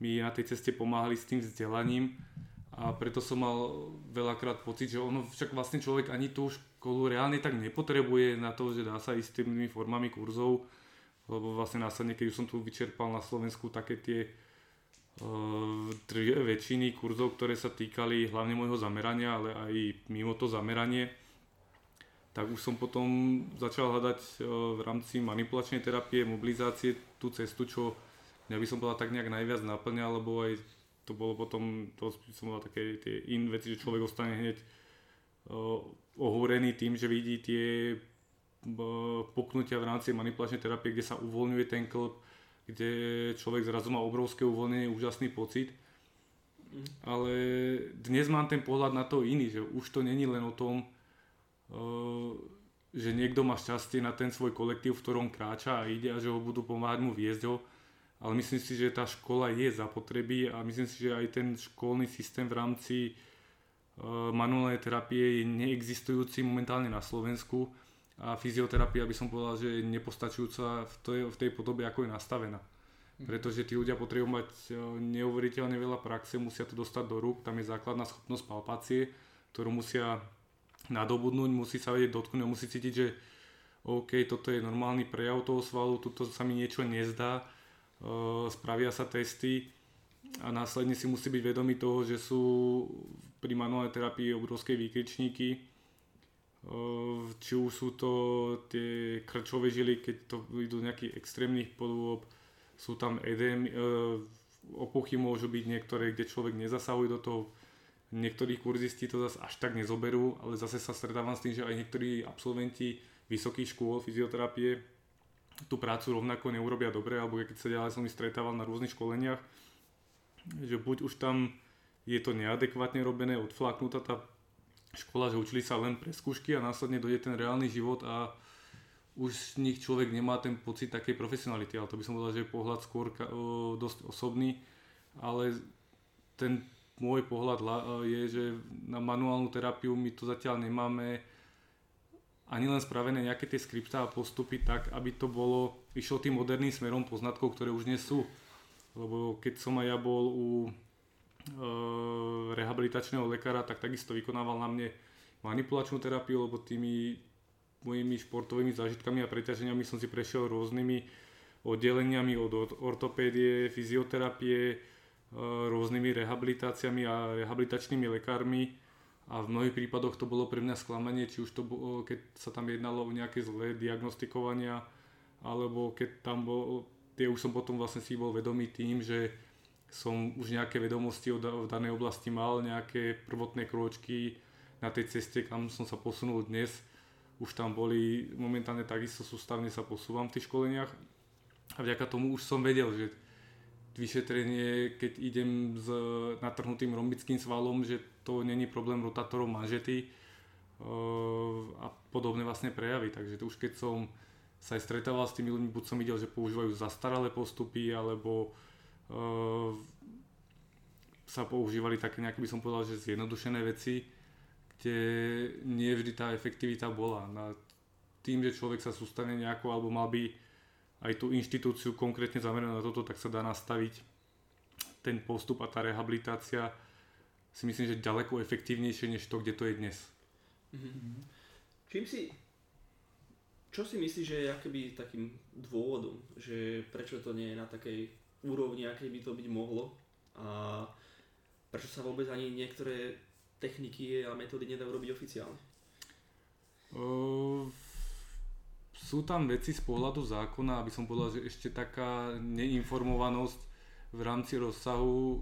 mi na tej ceste pomáhali s tým vzdelaním, a preto som mal veľakrát pocit, že ono však vlastne človek ani tú školu reálne tak nepotrebuje na to, že dá sa ísť tými formami kurzov, lebo vlastne následne, keď už som tu vyčerpal na Slovensku také tie uh, väčšiny kurzov, ktoré sa týkali hlavne môjho zamerania, ale aj mimo to zameranie, tak už som potom začal hľadať uh, v rámci manipulačnej terapie, mobilizácie tú cestu, čo ja by som bola tak nejak najviac naplňal, lebo aj to bolo potom, to som mal také tie in veci, že človek ostane hneď uh, ohúrený tým, že vidí tie uh, puknutia v rámci manipulačnej terapie, kde sa uvoľňuje ten klb, kde človek zrazu má obrovské uvoľnenie, úžasný pocit. Mm. Ale dnes mám ten pohľad na to iný, že už to není len o tom, že niekto má šťastie na ten svoj kolektív, v ktorom kráča a ide a že ho budú pomáhať mu viesť ho, ale myslím si, že tá škola je zapotreby a myslím si, že aj ten školný systém v rámci uh, manuálnej terapie je neexistujúci momentálne na Slovensku a fyzioterapia by som povedal, že je nepostačujúca v tej, v tej podobe, ako je nastavená. Mhm. Pretože tí ľudia potrebujú mať e, neuveriteľne veľa praxe, musia to dostať do rúk, tam je základná schopnosť palpácie, ktorú musia nadobudnúť, musí sa vedieť dotknúť, musí cítiť, že OK, toto je normálny prejav toho svalu, toto sa mi niečo nezdá, spravia sa testy a následne si musí byť vedomý toho, že sú pri manuálnej terapii obrovské výkričníky, či už sú to tie krčové žily, keď to idú z nejakých extrémnych podôb, sú tam edém, opuchy môžu byť niektoré, kde človek nezasahuje do toho, niektorí kurzisti to zase až tak nezoberú, ale zase sa stretávam s tým, že aj niektorí absolventi vysokých škôl fyzioterapie tú prácu rovnako neurobia dobre, alebo keď sa ďalej som ich stretával na rôznych školeniach, že buď už tam je to neadekvátne robené, odfláknutá tá škola, že učili sa len pre skúšky a následne dojde ten reálny život a už z nich človek nemá ten pocit takej profesionality, ale to by som povedal, že je pohľad skôr dosť osobný, ale ten môj pohľad je, že na manuálnu terapiu my tu zatiaľ nemáme ani len spravené nejaké tie skriptá a postupy tak, aby to bolo, išlo tým moderným smerom poznatkov, ktoré už nie sú. Lebo keď som aj ja bol u e, rehabilitačného lekára, tak takisto vykonával na mne manipulačnú terapiu, lebo tými mojimi športovými zážitkami a preťaženiami som si prešiel rôznymi oddeleniami od ortopédie, fyzioterapie, rôznymi rehabilitáciami a rehabilitačnými lekármi a v mnohých prípadoch to bolo pre mňa sklamanie, či už to bolo, keď sa tam jednalo o nejaké zlé diagnostikovania, alebo keď tam bol, tie už som potom vlastne si bol vedomý tým, že som už nejaké vedomosti v danej oblasti mal, nejaké prvotné krôčky na tej ceste, kam som sa posunul dnes. Už tam boli, momentálne takisto sústavne sa posúvam v tých školeniach a vďaka tomu už som vedel, že vyšetrenie, keď idem s natrhnutým rombickým svalom, že to není problém rotátorov manžety eh, a podobné vlastne prejavy. Takže to už keď som sa aj stretával s tými ľuďmi, buď som videl, že používajú zastaralé postupy, alebo uh, sa používali také nejaké, by som povedal, že zjednodušené veci, kde nie vždy tá efektivita bola. Na tým, že človek sa sústane nejako, alebo mal by aj tú inštitúciu konkrétne zameranú na toto, tak sa dá nastaviť ten postup a tá rehabilitácia si myslím, že ďaleko efektívnejšie než to, kde to je dnes. Mm-hmm. Čím si, čo si myslíš, že je akoby takým dôvodom, že prečo to nie je na takej úrovni, akej by to byť mohlo a prečo sa vôbec ani niektoré techniky a metódy nedajú robiť oficiálne? Uh, sú tam veci z pohľadu zákona, aby som povedal, že ešte taká neinformovanosť v rámci rozsahu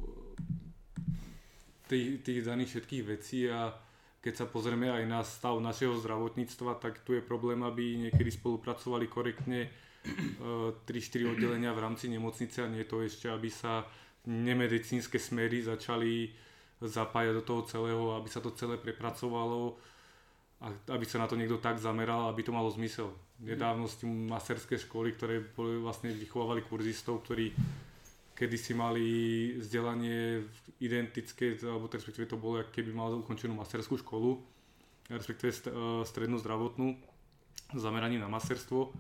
tých, tých daných všetkých vecí a keď sa pozrieme aj na stav našeho zdravotníctva, tak tu je problém, aby niekedy spolupracovali korektne 3-4 e, oddelenia v rámci nemocnice a nie to ešte, aby sa nemedicínske smery začali zapájať do toho celého, aby sa to celé prepracovalo a aby sa na to niekto tak zameral, aby to malo zmysel nedávno tým masterské školy, ktoré boli, vlastne vychovávali kurzistov, ktorí kedysi mali vzdelanie identické, alebo respektíve to bolo, keby mal ukončenú masterskú školu, respektíve e, strednú zdravotnú, zameraní na masterstvo,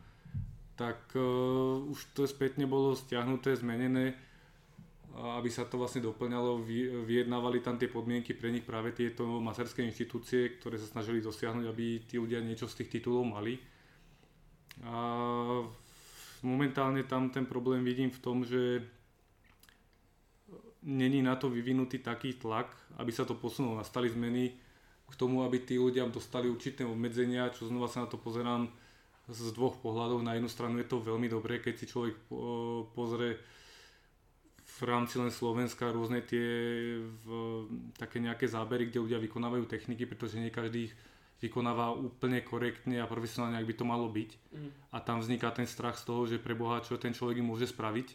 tak uh, už to spätne bolo stiahnuté, zmenené, aby sa to vlastne doplňalo, vyjednávali tam tie podmienky pre nich práve tieto masterské inštitúcie, ktoré sa snažili dosiahnuť, aby tí ľudia niečo z tých titulov mali a momentálne tam ten problém vidím v tom, že není na to vyvinutý taký tlak, aby sa to posunulo. Nastali zmeny k tomu, aby tí ľudia dostali určité obmedzenia, čo znova sa na to pozerám z dvoch pohľadov. Na jednu stranu je to veľmi dobré, keď si človek pozrie v rámci len Slovenska rôzne tie v, také nejaké zábery, kde ľudia vykonávajú techniky, pretože nie každý vykonáva úplne korektne a profesionálne, ak by to malo byť. Mm. A tam vzniká ten strach z toho, že pre Boha, čo ten človek môže spraviť.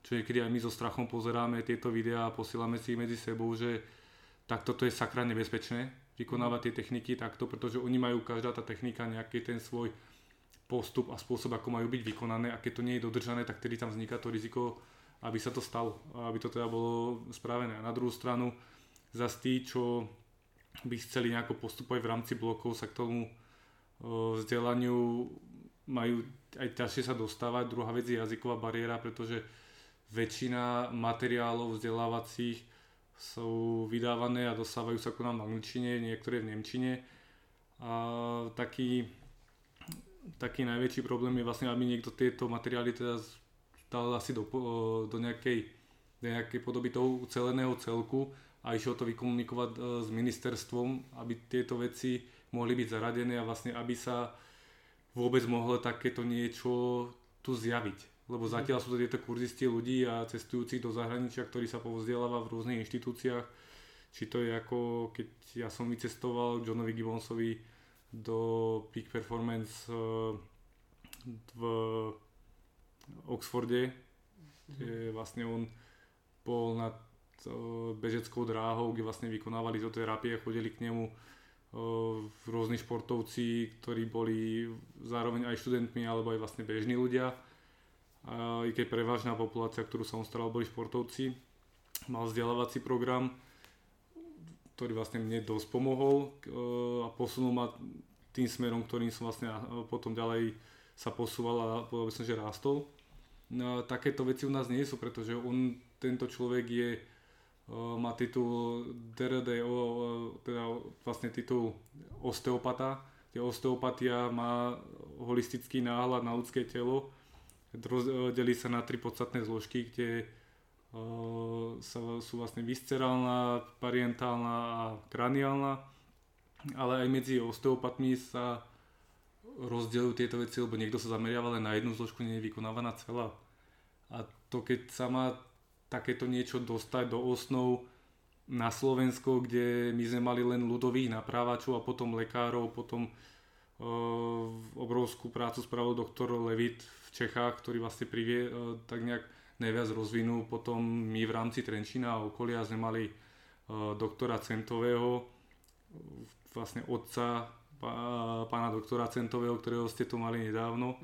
Čo niekedy aj my so strachom pozeráme tieto videá a posielame si ich medzi sebou, že takto to je sakra nebezpečné vykonávať tie techniky takto, pretože oni majú každá tá technika nejaký ten svoj postup a spôsob, ako majú byť vykonané a keď to nie je dodržané, tak tedy tam vzniká to riziko, aby sa to stalo, aby to teda bolo spravené. A na druhú stranu, zase tí, čo by chceli nejako postupovať v rámci blokov, sa k tomu vzdelaniu majú aj ťažšie sa dostávať. Druhá vec je jazyková bariéra, pretože väčšina materiálov vzdelávacích sú vydávané a dostávajú sa ku nám v angličtine, niektoré v nemčine. A taký, taký najväčší problém je vlastne, aby niekto tieto materiály teda dal asi do, do, nejakej, do nejakej podoby toho uceleného celku a išiel to vykomunikovať e, s ministerstvom, aby tieto veci mohli byť zaradené a vlastne aby sa vôbec mohlo takéto niečo tu zjaviť. Lebo mhm. zatiaľ sú to tieto kurzisti ľudí a cestujúci do zahraničia, ktorí sa povzdeláva v rôznych inštitúciách. Či to je ako keď ja som vycestoval Johnovi Gibbonsovi do Peak Performance e, v Oxforde, kde mhm. vlastne on bol na bežeckou dráhou, kde vlastne vykonávali terapie a chodili k nemu rôzni športovci, ktorí boli zároveň aj študentmi alebo aj vlastne bežní ľudia. A i keď prevažná populácia, ktorú som staral, boli športovci. mal vzdelávací program, ktorý vlastne mne dosť pomohol a posunul ma tým smerom, ktorým som vlastne potom ďalej sa posúval a povedal by som, že rástol. No, takéto veci u nás nie sú, pretože on, tento človek je, má titul DRDO, teda vlastne titul osteopata, kde osteopatia má holistický náhľad na ľudské telo, delí sa na tri podstatné zložky, kde sa, sú vlastne viscerálna, parientálna a kraniálna, ale aj medzi osteopatmi sa rozdeľujú tieto veci, lebo niekto sa zameriava len na jednu zložku, nie je vykonávaná celá. A to keď sa má takéto niečo dostať do osnov na Slovensko, kde my sme mali len ľudových naprávačov a potom lekárov, potom uh, obrovskú prácu spravil doktor Levit v Čechách, ktorý vlastne privie uh, tak nejak najviac rozvinul. Potom my v rámci Trenčína a okolia sme mali uh, doktora Centového, vlastne otca pána doktora Centového, ktorého ste tu mali nedávno.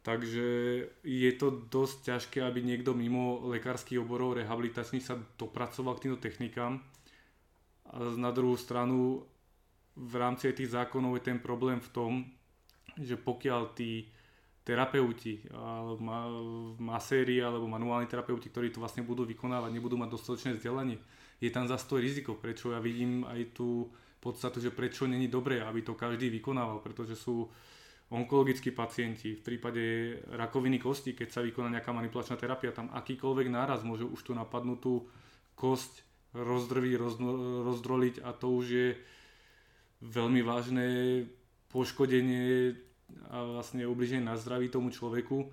Takže je to dosť ťažké, aby niekto mimo lekárskych oborov rehabilitačných sa dopracoval k týmto technikám. A na druhú stranu v rámci tých zákonov je ten problém v tom, že pokiaľ tí terapeuti, maséri alebo manuálni terapeuti, ktorí to vlastne budú vykonávať, nebudú mať dostatočné vzdelanie. Je tam zase to riziko, prečo ja vidím aj tú podstatu, že prečo není dobré, aby to každý vykonával, pretože sú onkologickí pacienti, v prípade rakoviny kosti, keď sa vykoná nejaká manipulačná terapia, tam akýkoľvek náraz môže už tú napadnutú kosť rozdrviť, rozdroliť a to už je veľmi vážne poškodenie a vlastne ubliženie na zdraví tomu človeku,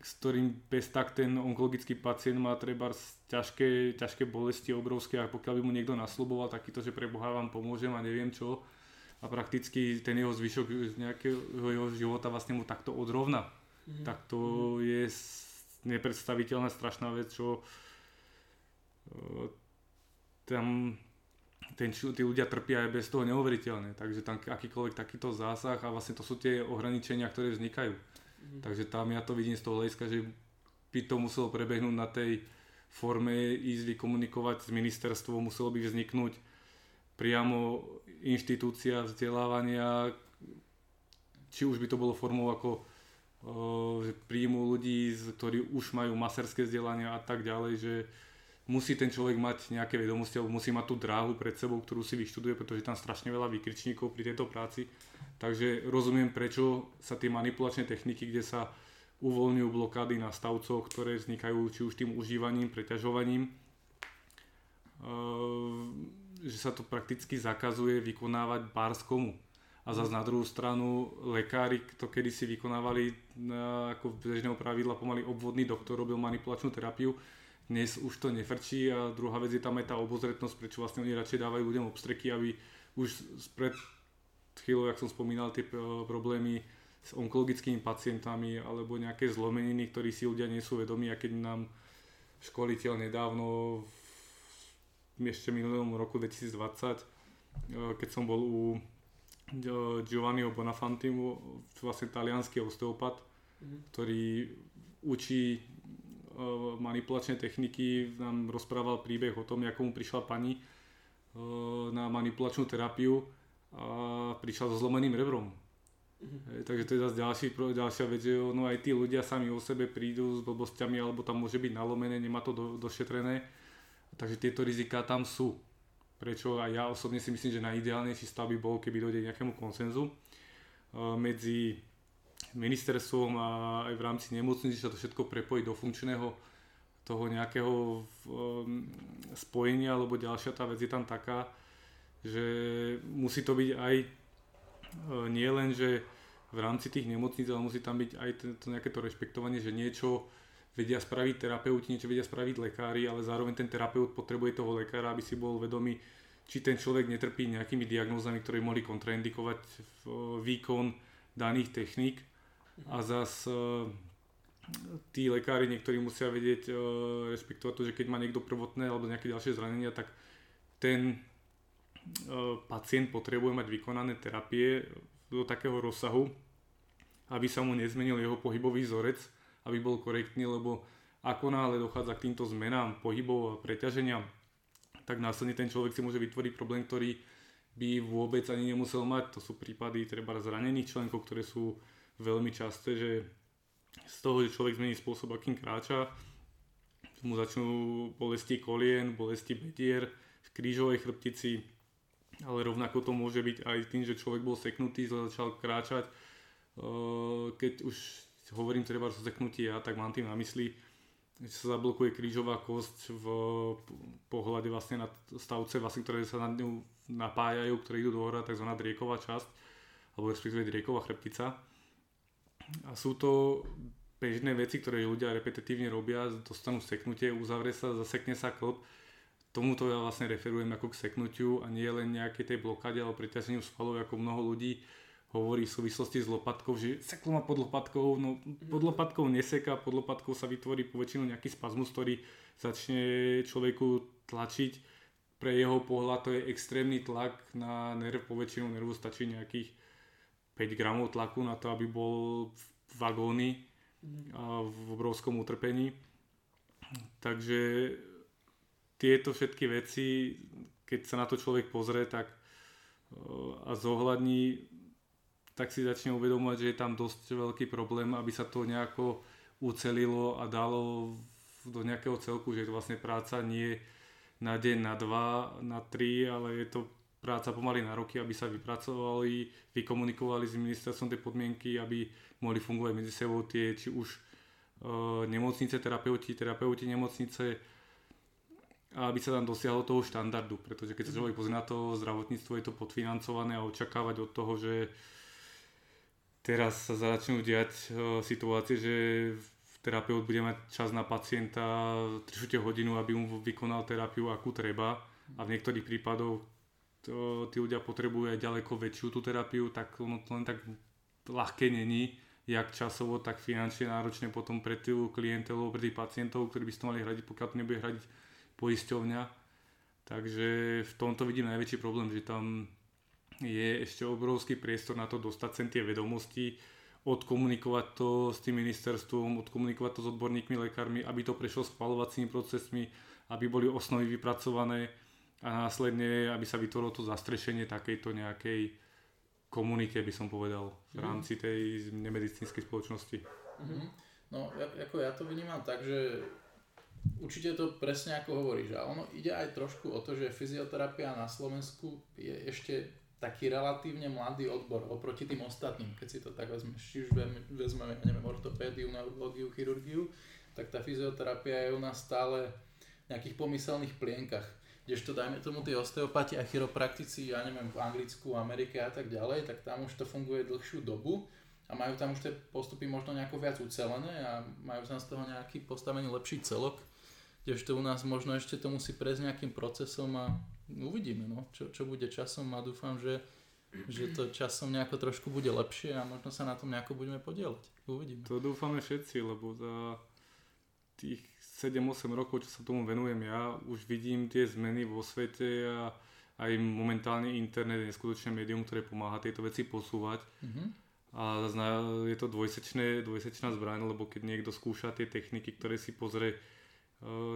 s ktorým bez tak ten onkologický pacient má treba ťažké, ťažké bolesti obrovské a pokiaľ by mu niekto nasľuboval takýto, že pre Boha vám pomôžem a neviem čo a prakticky ten jeho zvyšok z nejakého jeho života vlastne mu takto odrovna. Mm-hmm. Tak to je nepredstaviteľná strašná vec, čo e, tam ten, tí ľudia trpia aj bez toho neuveriteľne. Takže tam akýkoľvek takýto zásah a vlastne to sú tie ohraničenia, ktoré vznikajú. Mm. Takže tam ja to vidím z toho hľadiska, že by to muselo prebehnúť na tej forme ísť vykomunikovať s ministerstvom, muselo by vzniknúť priamo inštitúcia vzdelávania, či už by to bolo formou ako že príjmu ľudí, ktorí už majú maserské vzdelania a tak ďalej, že musí ten človek mať nejaké vedomosti alebo musí mať tú dráhu pred sebou, ktorú si vyštuduje, pretože tam strašne veľa výkričníkov pri tejto práci. Takže rozumiem, prečo sa tie manipulačné techniky, kde sa uvoľňujú blokády na stavcoch, ktoré vznikajú či už tým užívaním, preťažovaním, že sa to prakticky zakazuje vykonávať bárskomu. A zase na druhú stranu lekári to kedysi vykonávali ako bežného pravidla pomaly obvodný doktor robil manipulačnú terapiu, dnes už to nefrčí a druhá vec je tam aj tá obozretnosť, prečo vlastne oni radšej dávajú ľuďom obstreky, aby už pred chvíľou, jak som spomínal, tie problémy s onkologickými pacientami alebo nejaké zlomeniny, ktorí si ľudia nie sú vedomí a keď nám školiteľ nedávno v ešte minulom roku 2020, e, keď som bol u Giovanniho Bonafantimu, vlastne talianský osteopat, mm-hmm. ktorý učí Eh, manipulačné techniky nám rozprával príbeh o tom, ako mu prišla pani eh, na manipulačnú terapiu a prišla so zlomeným rebrom. Mm-hmm. takže to je zase ďalší, ďalšia vec, že no aj tí ľudia sami o sebe prídu s blbostiami alebo tam môže byť nalomené, nemá to do, došetrené. Takže tieto riziká tam sú. Prečo aj ja osobne si myslím, že najideálnejší stav by bol, keby dojde nejakému konsenzu eh, medzi ministerstvom a aj v rámci nemocnice sa to všetko prepojí do funkčného toho nejakého um, spojenia, lebo ďalšia tá vec je tam taká, že musí to byť aj e, nie len, že v rámci tých nemocníc, ale musí tam byť aj to nejaké to rešpektovanie, že niečo vedia spraviť terapeuti, niečo vedia spraviť lekári, ale zároveň ten terapeut potrebuje toho lekára, aby si bol vedomý, či ten človek netrpí nejakými diagnózami, ktoré mohli kontraindikovať výkon daných techník. A zas e, tí lekári niektorí musia vedieť uh, respektovať to, že keď má niekto prvotné alebo nejaké ďalšie zranenia, tak ten uh, pacient potrebuje mať vykonané terapie do takého rozsahu, aby sa mu nezmenil jeho pohybový vzorec, aby bol korektný, lebo ako náhle dochádza k týmto zmenám pohybov a preťaženiam, tak následne ten človek si môže vytvoriť problém, ktorý by vôbec ani nemusel mať. To sú prípady treba zranených členkov, ktoré sú veľmi časté, že z toho, že človek zmení spôsob, akým kráča, mu začnú bolesti kolien, bolesti bedier, v krížovej chrbtici, ale rovnako to môže byť aj tým, že človek bol seknutý, začal kráčať. Keď už hovorím treba o seknutí ja, tak mám tým na mysli, že sa zablokuje krížová kosť v pohľade vlastne na stavce, vlastne, ktoré sa na ňu napájajú, ktoré idú do hora, tzv. drieková časť, alebo respektíve drieková chrbtica. A sú to bežné veci, ktoré ľudia repetitívne robia, dostanú seknutie, uzavrie sa, zasekne sa klb. Tomuto ja vlastne referujem ako k seknutiu a nie len nejakej tej blokáde alebo priťazeniu svalov, ako mnoho ľudí hovorí v súvislosti s lopatkou, že seklo ma pod lopatkou, no pod lopatkou neseka, pod lopatkou sa vytvorí po väčšinu nejaký spazmus, ktorý začne človeku tlačiť. Pre jeho pohľad to je extrémny tlak na nerv, po väčšinu nervu stačí nejakých 5 gramov tlaku na to, aby bol v vagóny a v obrovskom utrpení. Takže tieto všetky veci, keď sa na to človek pozrie tak, a zohľadní tak si začne uvedomovať, že je tam dosť veľký problém, aby sa to nejako ucelilo a dalo do nejakého celku, že je to vlastne práca nie na deň, na dva, na tri, ale je to práca pomaly na roky, aby sa vypracovali, vykomunikovali s ministerstvom tie podmienky, aby mohli fungovať medzi sebou tie, či už e, nemocnice, terapeuti, terapeuti nemocnice, a aby sa tam dosiahlo toho štandardu, pretože keď sa človek pozrie na to zdravotníctvo, je to podfinancované a očakávať od toho, že teraz sa začnú diať uh, situácie, že terapeut bude mať čas na pacienta 3 hodinu, aby mu vykonal terapiu, akú treba a v niektorých prípadoch to, tí ľudia potrebujú aj ďaleko väčšiu tú terapiu, tak ono to len tak ľahké není, jak časovo, tak finančne náročne potom pre tú klientelu, pre tých pacientov, ktorí by si to mali hradiť, pokiaľ to nebude hradiť poisťovňa. Takže v tomto vidím najväčší problém, že tam je ešte obrovský priestor na to dostať sem tie vedomosti, odkomunikovať to s tým ministerstvom, odkomunikovať to s odborníkmi, lekármi, aby to prešlo schvalovacími procesmi, aby boli osnovy vypracované a následne, aby sa vytvorilo to zastrešenie takejto nejakej komunite, by som povedal, v mhm. rámci tej nemedicínskej spoločnosti. Mm-hmm. No, ako ja to vnímam tak, že určite to presne ako hovoríš, a ono ide aj trošku o to, že fyzioterapia na Slovensku je ešte taký relatívne mladý odbor oproti tým ostatným, keď si to tak vezmeme, či už vezmeme, ja neviem, ortopédiu, neurologiu, chirurgiu, tak tá fyzioterapia je u nás stále v nejakých pomyselných plienkach. Kdežto dajme tomu tí osteopati a chiropraktici, ja neviem, v Anglicku, Amerike a tak ďalej, tak tam už to funguje dlhšiu dobu a majú tam už tie postupy možno nejako viac ucelené a majú tam z toho nejaký postavený lepší celok, kdežto u nás možno ešte to musí prejsť nejakým procesom a uvidíme, no, čo, čo bude časom a dúfam, že, že to časom nejako trošku bude lepšie a možno sa na tom nejako budeme podielať. Uvidíme. To dúfame všetci, lebo za tých 7-8 rokov, čo sa tomu venujem ja, už vidím tie zmeny vo svete a aj momentálne internet je neskutočné médium, ktoré pomáha tieto veci posúvať. Mm-hmm. A je to dvojsečné, dvojsečná zbraň, lebo keď niekto skúša tie techniky, ktoré si pozrie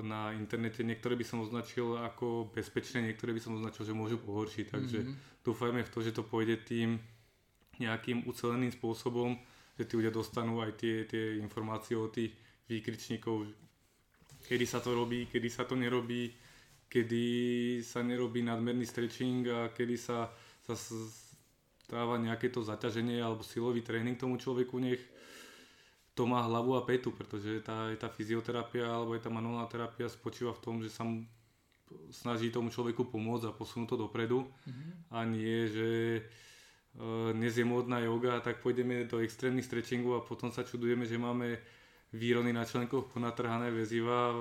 na internete. Niektoré by som označil ako bezpečné, niektoré by som označil, že môžu pohoršiť. Takže mm-hmm. dúfajme v to, že to pôjde tým nejakým uceleným spôsobom, že tí ľudia dostanú aj tie, tie informácie od tých výkričníkov, kedy sa to robí, kedy sa to nerobí, kedy sa nerobí nadmerný stretching a kedy sa, sa stáva nejaké to zaťaženie alebo silový tréning tomu človeku, nech to má hlavu a petu, pretože tá, tá fyzioterapia alebo aj tá manuálna terapia spočíva v tom, že sa mu snaží tomu človeku pomôcť a posunúť to dopredu mm-hmm. a nie, že uh, dnes je módna yoga, tak pôjdeme do extrémnych stretchingov a potom sa čudujeme, že máme výrony na členkoch, ponatrhané väziva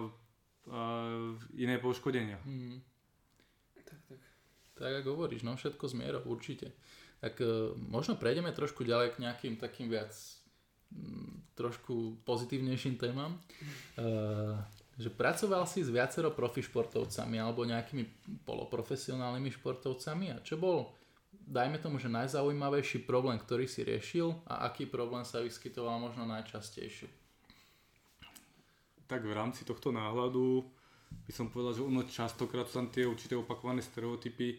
a iné poškodenia. Mm. Tak, tak. Tak ako hovoríš, no všetko z mierou, určite. Tak uh, možno prejdeme trošku ďalej k nejakým takým viac trošku pozitívnejším témam. Uh, že pracoval si s viacero profi športovcami alebo nejakými poloprofesionálnymi športovcami a čo bol, dajme tomu, že najzaujímavejší problém, ktorý si riešil a aký problém sa vyskytoval možno najčastejšie? tak v rámci tohto náhľadu by som povedal, že ono častokrát sú tam tie určité opakované stereotypy.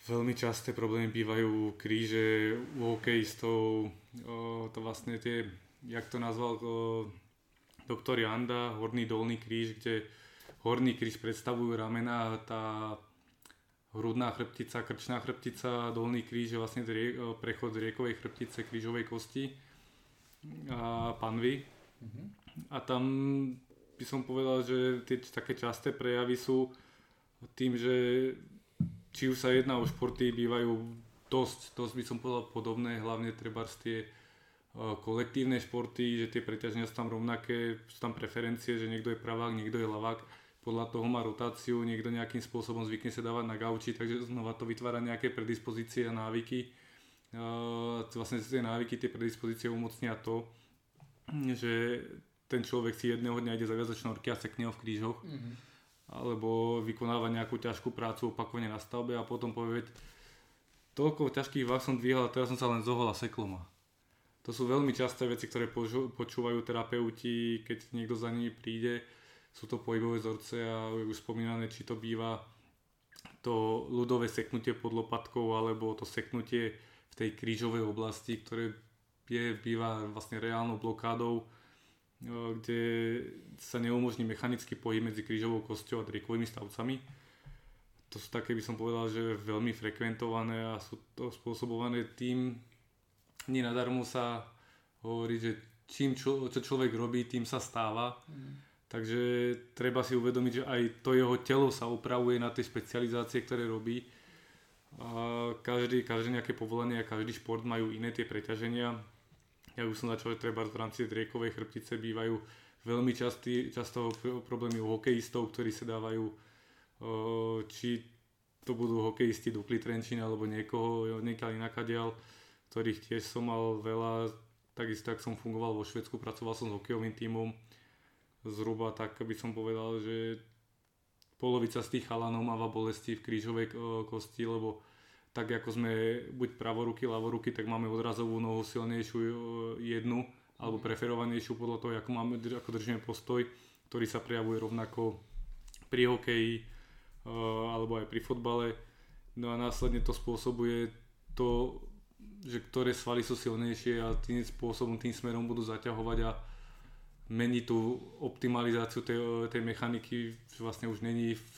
Veľmi časté problémy bývajú kríže u hokejistov, to vlastne tie, jak to nazval doktor Janda, horný dolný kríž, kde horný kríž predstavujú ramena a tá hrudná chrbtica, krčná chrbtica, dolný kríž je vlastne prechod riekovej chrbtice, krížovej kosti a panvy. Mm-hmm. A tam by som povedal, že tie také časté prejavy sú tým, že či už sa jedná o športy, bývajú dosť, dosť by som povedal podobné, hlavne treba tie kolektívne športy, že tie preťaženia sú tam rovnaké, sú tam preferencie, že niekto je pravák, niekto je lavák, podľa toho má rotáciu, niekto nejakým spôsobom zvykne sa dávať na gauči, takže znova to vytvára nejaké predispozície a návyky. Uh, vlastne tie návyky, tie predispozície umocnia to, že ten človek si jedného dňa ide zaviazať šnorky a sekne ho v krížoch. Mm-hmm. Alebo vykonáva nejakú ťažkú prácu opakovane na stavbe a potom povie, toľko ťažkých váh som dvíhal a teraz som sa len zohol a seklo. To sú veľmi časté veci, ktoré počúvajú terapeuti, keď niekto za nimi príde. Sú to pohybové vzorce a už spomínané, či to býva to ľudové seknutie pod lopatkou alebo to seknutie v tej krížovej oblasti, ktoré je, býva vlastne reálnou blokádou, kde sa neumožní mechanický pohyb medzi krížovou kosťou a driekovými stavcami. To sú také, by som povedal, že veľmi frekventované a sú to spôsobované tým, nie nadarmo sa hovorí, že čím čo, čo človek robí, tým sa stáva. Mm. Takže treba si uvedomiť, že aj to jeho telo sa upravuje na tie špecializácie, ktoré robí. A každý, každé nejaké povolenie a každý šport majú iné tie preťaženia. Ja už som začal, treba v rámci driekovej chrbtice bývajú veľmi častý, často problémy u hokejistov, ktorí sa dávajú, či to budú hokejisti Dukli Trenčín alebo niekoho, niekiaľ inakadiaľ, ktorých tiež som mal veľa, takisto ak som fungoval vo Švedsku, pracoval som s hokejovým tímom, zhruba tak by som povedal, že polovica z tých chalanov máva bolesti v krížovej kosti, lebo tak ako sme buď pravoruky, ľavoruky, tak máme odrazovú nohu silnejšiu e, jednu, alebo mhm. preferovanejšiu podľa toho, ako, máme, ako držíme postoj, ktorý sa prejavuje rovnako pri hokeji e, alebo aj pri fotbale. No a následne to spôsobuje to že ktoré svaly sú silnejšie a tým spôsobom, tým smerom budú zaťahovať a mení tú optimalizáciu tej, tej mechaniky, vlastne už není, v,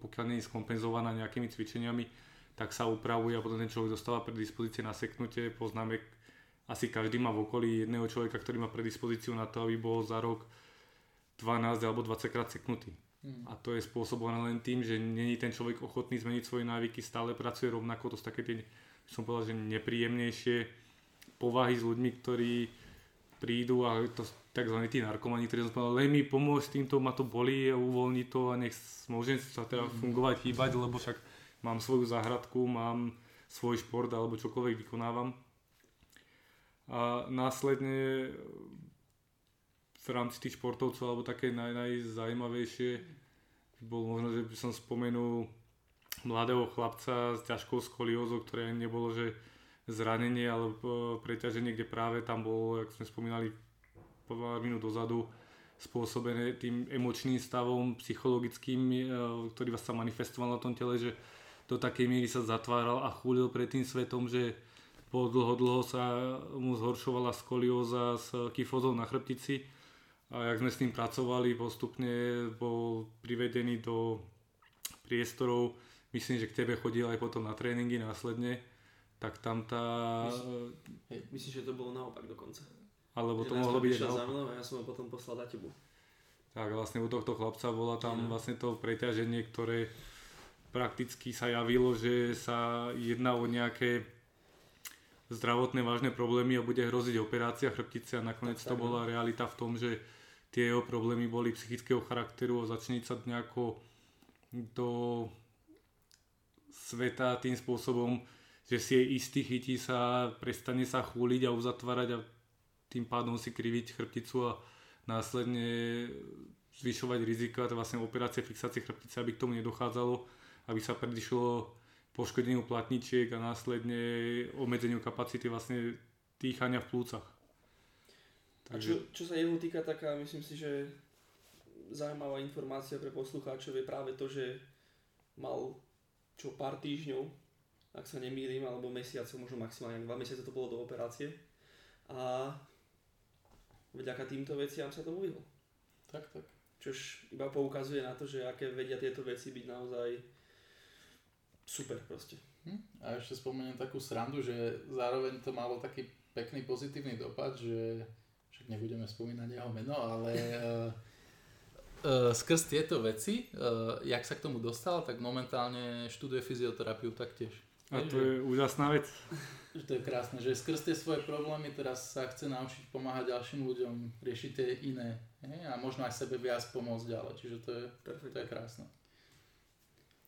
pokiaľ není skompenzovaná nejakými cvičeniami, tak sa upravuje a potom ten človek dostáva predispozície na seknutie. Poznáme, asi každý má v okolí jedného človeka, ktorý má predispozíciu na to, aby bol za rok 12 alebo 20 krát seknutý. Hmm. A to je spôsobované len tým, že není ten človek ochotný zmeniť svoje návyky, stále pracuje rovnako, to sú také tie som povedal, že nepríjemnejšie povahy s ľuďmi, ktorí prídu a to tzv. tí narkomani, ktorí som povedal, len mi pomôcť týmto, ma to bolí, uvoľni to a nech môžem sa teda mm. fungovať, hýbať, lebo však mám svoju záhradku, mám svoj šport alebo čokoľvek vykonávam. A následne v rámci tých športovcov alebo také naj, najzajímavejšie bol možno, že by som spomenul mladého chlapca s ťažkou skoliózou, ktoré nebolo, že zranenie alebo preťaženie, kde práve tam bolo, ako sme spomínali pár minút dozadu, spôsobené tým emočným stavom psychologickým, e, ktorý vás sa manifestoval na tom tele, že do takej miery sa zatváral a chúlil pred tým svetom, že po dlho, dlho sa mu zhoršovala skolióza s kyfozou na chrbtici a jak sme s tým pracovali, postupne bol privedený do priestorov, myslím, že k tebe chodil aj potom na tréningy následne, tak tam tá... Myslím, myslím, že to bolo naopak dokonca. Alebo to mohlo byť naopak. Za mnou a ja som ho potom poslal na tebu. Tak vlastne u tohto chlapca bola tam vlastne to preťaženie, ktoré prakticky sa javilo, že sa jedná o nejaké zdravotné vážne problémy a bude hroziť operácia chrbtice a nakoniec tak, to bola no. realita v tom, že tie jeho problémy boli psychického charakteru a začne sa nejako do sveta tým spôsobom, že si je istý, chytí sa, prestane sa chúliť a uzatvárať a tým pádom si kriviť chrbticu a následne zvyšovať rizika, to vlastne operácie fixácie chrbtice, aby k tomu nedochádzalo, aby sa predišlo poškodeniu platničiek a následne obmedzeniu kapacity vlastne dýchania v plúcach. A čo, čo sa jeho týka, taká myslím si, že zaujímavá informácia pre poslucháčov je práve to, že mal čo pár týždňov, ak sa nemýlim, alebo mesiacov, možno maximálne dva mesiace to bolo do operácie. A vďaka týmto veciam sa tomu vyhol. Tak, tak. Čož iba poukazuje na to, že aké vedia tieto veci byť naozaj super proste. Hm? A ešte spomeniem takú srandu, že zároveň to malo taký pekný pozitívny dopad, že však nebudeme spomínať jeho meno, ale uh, uh, skrz tieto veci, uh, jak sa k tomu dostal, tak momentálne študuje fyzioterapiu taktiež. A to je úžasná vec. Že to je krásne, že skrz tie svoje problémy teraz sa chce naučiť pomáhať ďalším ľuďom, riešiť tie iné he? a možno aj sebe viac pomôcť ďalej, čiže to je, to je krásne.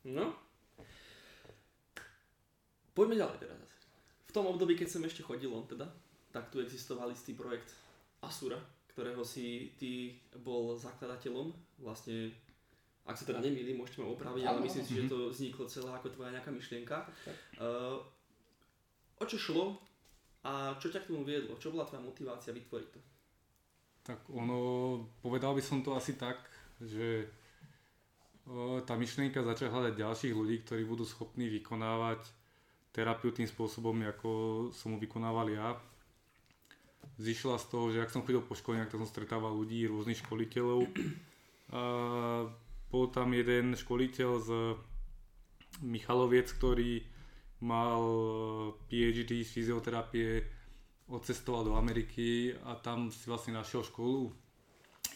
No, poďme ďalej teraz. V tom období, keď som ešte chodil on teda, tak tu existoval istý projekt Asura, ktorého si ty bol zakladateľom, vlastne ak sa teda nemýlim, môžete ma opraviť, ale myslím si, že to vzniklo celé ako tvoja nejaká myšlienka. Uh, o čo šlo a čo ťa k tomu viedlo? Čo bola tvoja motivácia vytvoriť to? Tak ono, povedal by som to asi tak, že uh, tá myšlienka začala hľadať ďalších ľudí, ktorí budú schopní vykonávať terapiu tým spôsobom, ako som ho vykonával ja. Zišla z toho, že ak som chodil po školeniach, tak som stretával ľudí, rôznych školiteľov. A bol tam jeden školiteľ z Michaloviec, ktorý mal PhD z fyzioterapie, odcestoval do Ameriky a tam si vlastne našiel školu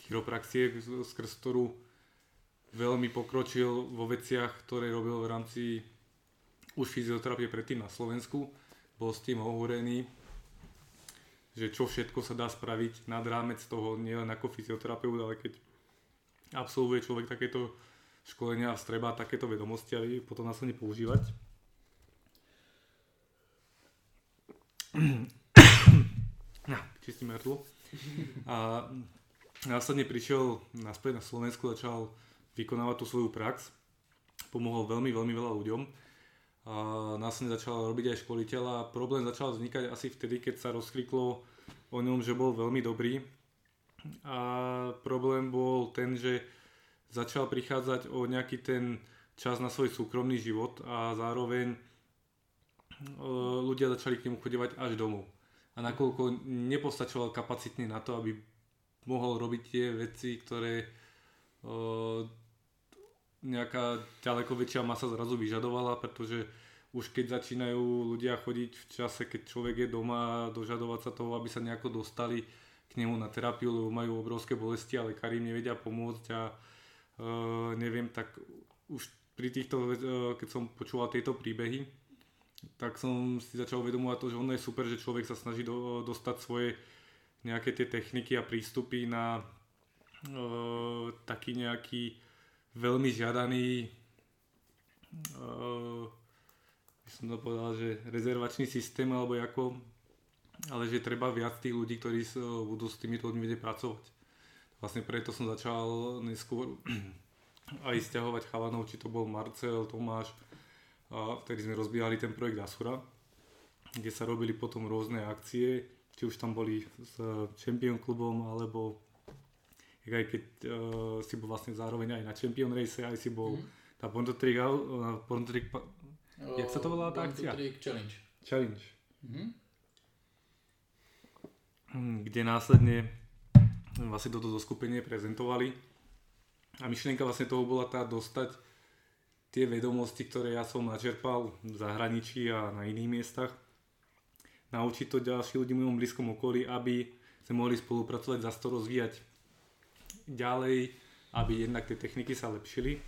chiropraxie, skrz ktorú veľmi pokročil vo veciach, ktoré robil v rámci už fyzioterapie predtým na Slovensku. Bol s tým hovorený, že čo všetko sa dá spraviť nad rámec toho, nielen ako fyzioterapeut, ale keď absolvuje človek takéto školenia a streba takéto vedomosti a vie potom následne používať. No, čistím hrdlo. A následne prišiel naspäť na Slovensku, začal vykonávať tú svoju prax. Pomohol veľmi, veľmi veľa ľuďom. A následne začal robiť aj školiteľa. Problém začal vznikať asi vtedy, keď sa rozkriklo o ňom, že bol veľmi dobrý a problém bol ten, že začal prichádzať o nejaký ten čas na svoj súkromný život a zároveň e, ľudia začali k nemu chodevať až domov. A nakoľko nepostačoval kapacitne na to, aby mohol robiť tie veci, ktoré uh, nejaká ďaleko väčšia masa zrazu vyžadovala, pretože už keď začínajú ľudia chodiť v čase, keď človek je doma dožadovať sa toho, aby sa nejako dostali k nemu na terapiu, lebo majú obrovské bolesti a lekári im nevedia pomôcť a uh, neviem, tak už pri týchto, uh, keď som počúval tieto príbehy, tak som si začal uvedomovať to, že ono je super, že človek sa snaží do, dostať svoje nejaké tie techniky a prístupy na uh, taký nejaký veľmi žiadaný uh, som to povedal, že rezervačný systém alebo ako ale že treba viac tých ľudí, ktorí budú s týmito ľuďmi pracovať. Vlastne preto som začal neskôr aj stiahovať chalanov, či to bol Marcel, Tomáš, a vtedy sme rozbíjali ten projekt Asura, kde sa robili potom rôzne akcie, či už tam boli s Champion klubom, alebo aj keď uh, si bol vlastne zároveň aj na Champion Race, aj si bol mm. na Bonto Trick, uh, Bonto Trick, jak sa to volá tá akcia? Trick Challenge. Challenge. Mm-hmm. Hm, kde následne vlastne toto zoskupenie prezentovali. A myšlienka vlastne toho bola tá dostať tie vedomosti, ktoré ja som načerpal v zahraničí a na iných miestach, naučiť to ďalší ľudí v mojom blízkom okolí, aby sme mohli spolupracovať, zase to rozvíjať ďalej, aby jednak tie techniky sa lepšili,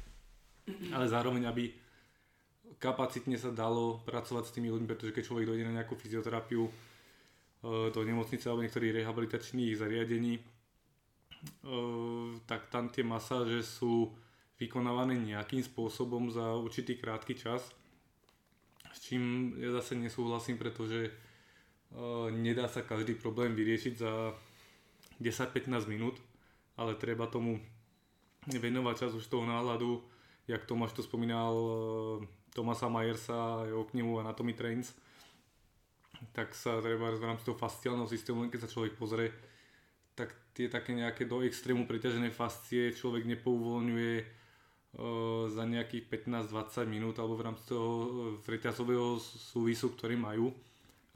ale zároveň, aby kapacitne sa dalo pracovať s tými ľuďmi, pretože keď človek dojde na nejakú fyzioterapiu, do nemocnice alebo niektorých rehabilitačných zariadení, tak tam tie masáže sú vykonávané nejakým spôsobom za určitý krátky čas, s čím ja zase nesúhlasím, pretože nedá sa každý problém vyriešiť za 10-15 minút, ale treba tomu venovať čas už toho náhľadu, jak Tomáš to spomínal, Tomasa Majersa, jeho knihu Anatomy Trains, tak sa treba v rámci toho fasciálneho systému, keď sa človek pozrie, tak tie také nejaké do extrému preťažené fascie človek nepouvoľňuje e, za nejakých 15-20 minút alebo v rámci toho preťazového súvisu, ktorý majú,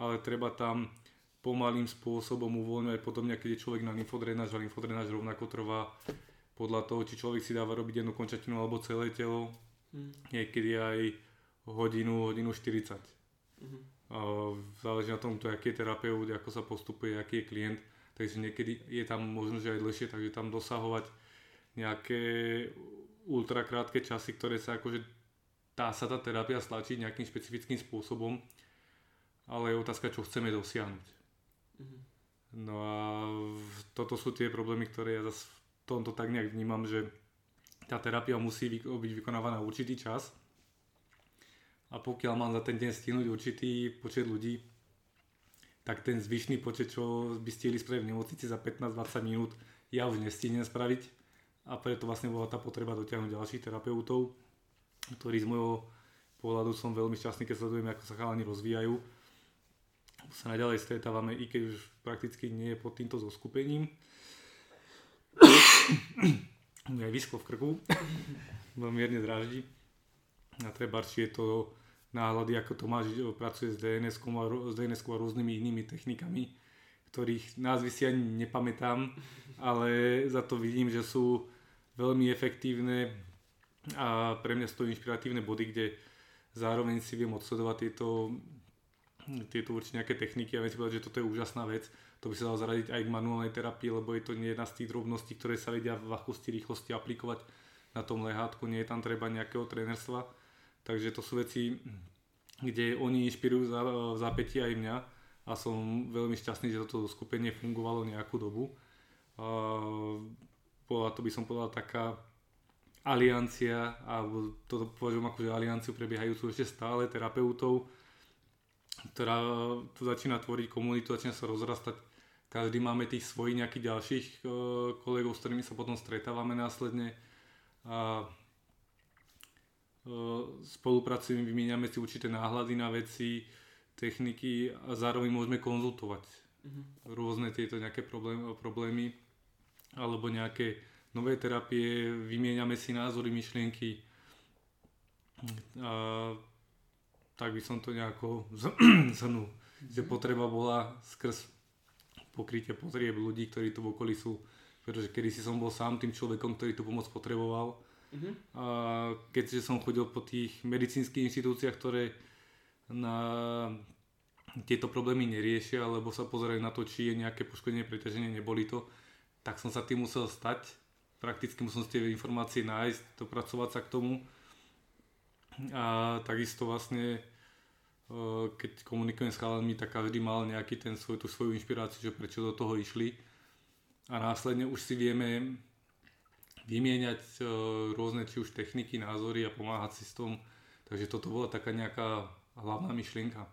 ale treba tam pomalým spôsobom uvoľňovať podobne, keď je človek na lymfodrenáž a lymfodrenáž rovnako trvá podľa toho, či človek si dáva robiť jednu končatinu alebo celé telo, mm. niekedy aj hodinu, hodinu 40. Mm-hmm. A záleží na tom, to, aký je terapeut, ako sa postupuje, aký je klient, takže niekedy je tam možno, že aj dlhšie, takže tam dosahovať nejaké ultrakrátke časy, ktoré sa akože dá sa tá terapia stlačiť nejakým špecifickým spôsobom, ale je otázka, čo chceme dosiahnuť. Mhm. No a toto sú tie problémy, ktoré ja zase v tomto tak nejak vnímam, že tá terapia musí byť vykonávaná určitý čas. A pokiaľ mám za ten deň stihnúť určitý počet ľudí, tak ten zvyšný počet, čo by stihli spraviť v nemocnici za 15-20 minút, ja už nestihnem spraviť. A preto vlastne bola tá potreba dotiahnuť ďalších terapeutov, ktorí z môjho pohľadu som veľmi šťastný, keď sledujem, ako sa chalani rozvíjajú sa naďalej stretávame, i keď už prakticky nie je pod týmto zoskupením. aj vysklo v krku, veľmi mierne zráždi. A treba, či je to náhľady, ako Tomáš pracuje s DNS, a, s DNS a rôznymi inými technikami, ktorých názvy si ani nepamätám, ale za to vidím, že sú veľmi efektívne a pre mňa sú to inšpiratívne body, kde zároveň si viem odsledovať tieto tieto určite nejaké techniky a viem si povedať, že toto je úžasná vec. To by sa dalo zaradiť aj k manuálnej terapii, lebo je to jedna z tých drobností, ktoré sa vedia v ľahkosti, rýchlosti aplikovať na tom lehátku, nie je tam treba nejakého trénerstva. Takže to sú veci, kde oni inšpirujú za, v zápätí aj mňa a som veľmi šťastný, že toto skupenie fungovalo nejakú dobu. Bola to by som povedal taká aliancia, alebo toto považujem ako alianciu prebiehajúcu ešte stále terapeutov, ktorá tu začína tvoriť komunitu, začína sa rozrastať. Každý máme tých svojich nejakých ďalších e, kolegov, s ktorými sa potom stretávame následne a e, spolupracujeme, vymieňame si určité náhľady na veci, techniky a zároveň môžeme konzultovať mm-hmm. rôzne tieto nejaké problémy, problémy alebo nejaké nové terapie, vymieňame si názory, myšlienky. A tak by som to nejako zhrnul. Že potreba bola skrz pokrytie potrieb ľudí, ktorí tu v okolí sú. Pretože kedy si som bol sám tým človekom, ktorý tú pomoc potreboval. Mm-hmm. A keďže som chodil po tých medicínskych inštitúciách, ktoré na tieto problémy neriešia, alebo sa pozerajú na to, či je nejaké poškodenie, preťaženie, neboli to, tak som sa tým musel stať. Prakticky musel tie informácie nájsť, dopracovať sa k tomu a takisto vlastne e, keď komunikujem s chalami, tak každý mal nejaký ten svoj, tú svoju inšpiráciu, že prečo do toho išli. A následne už si vieme vymieňať e, rôzne či už techniky, názory a pomáhať si s tom. Takže toto bola taká nejaká hlavná myšlienka.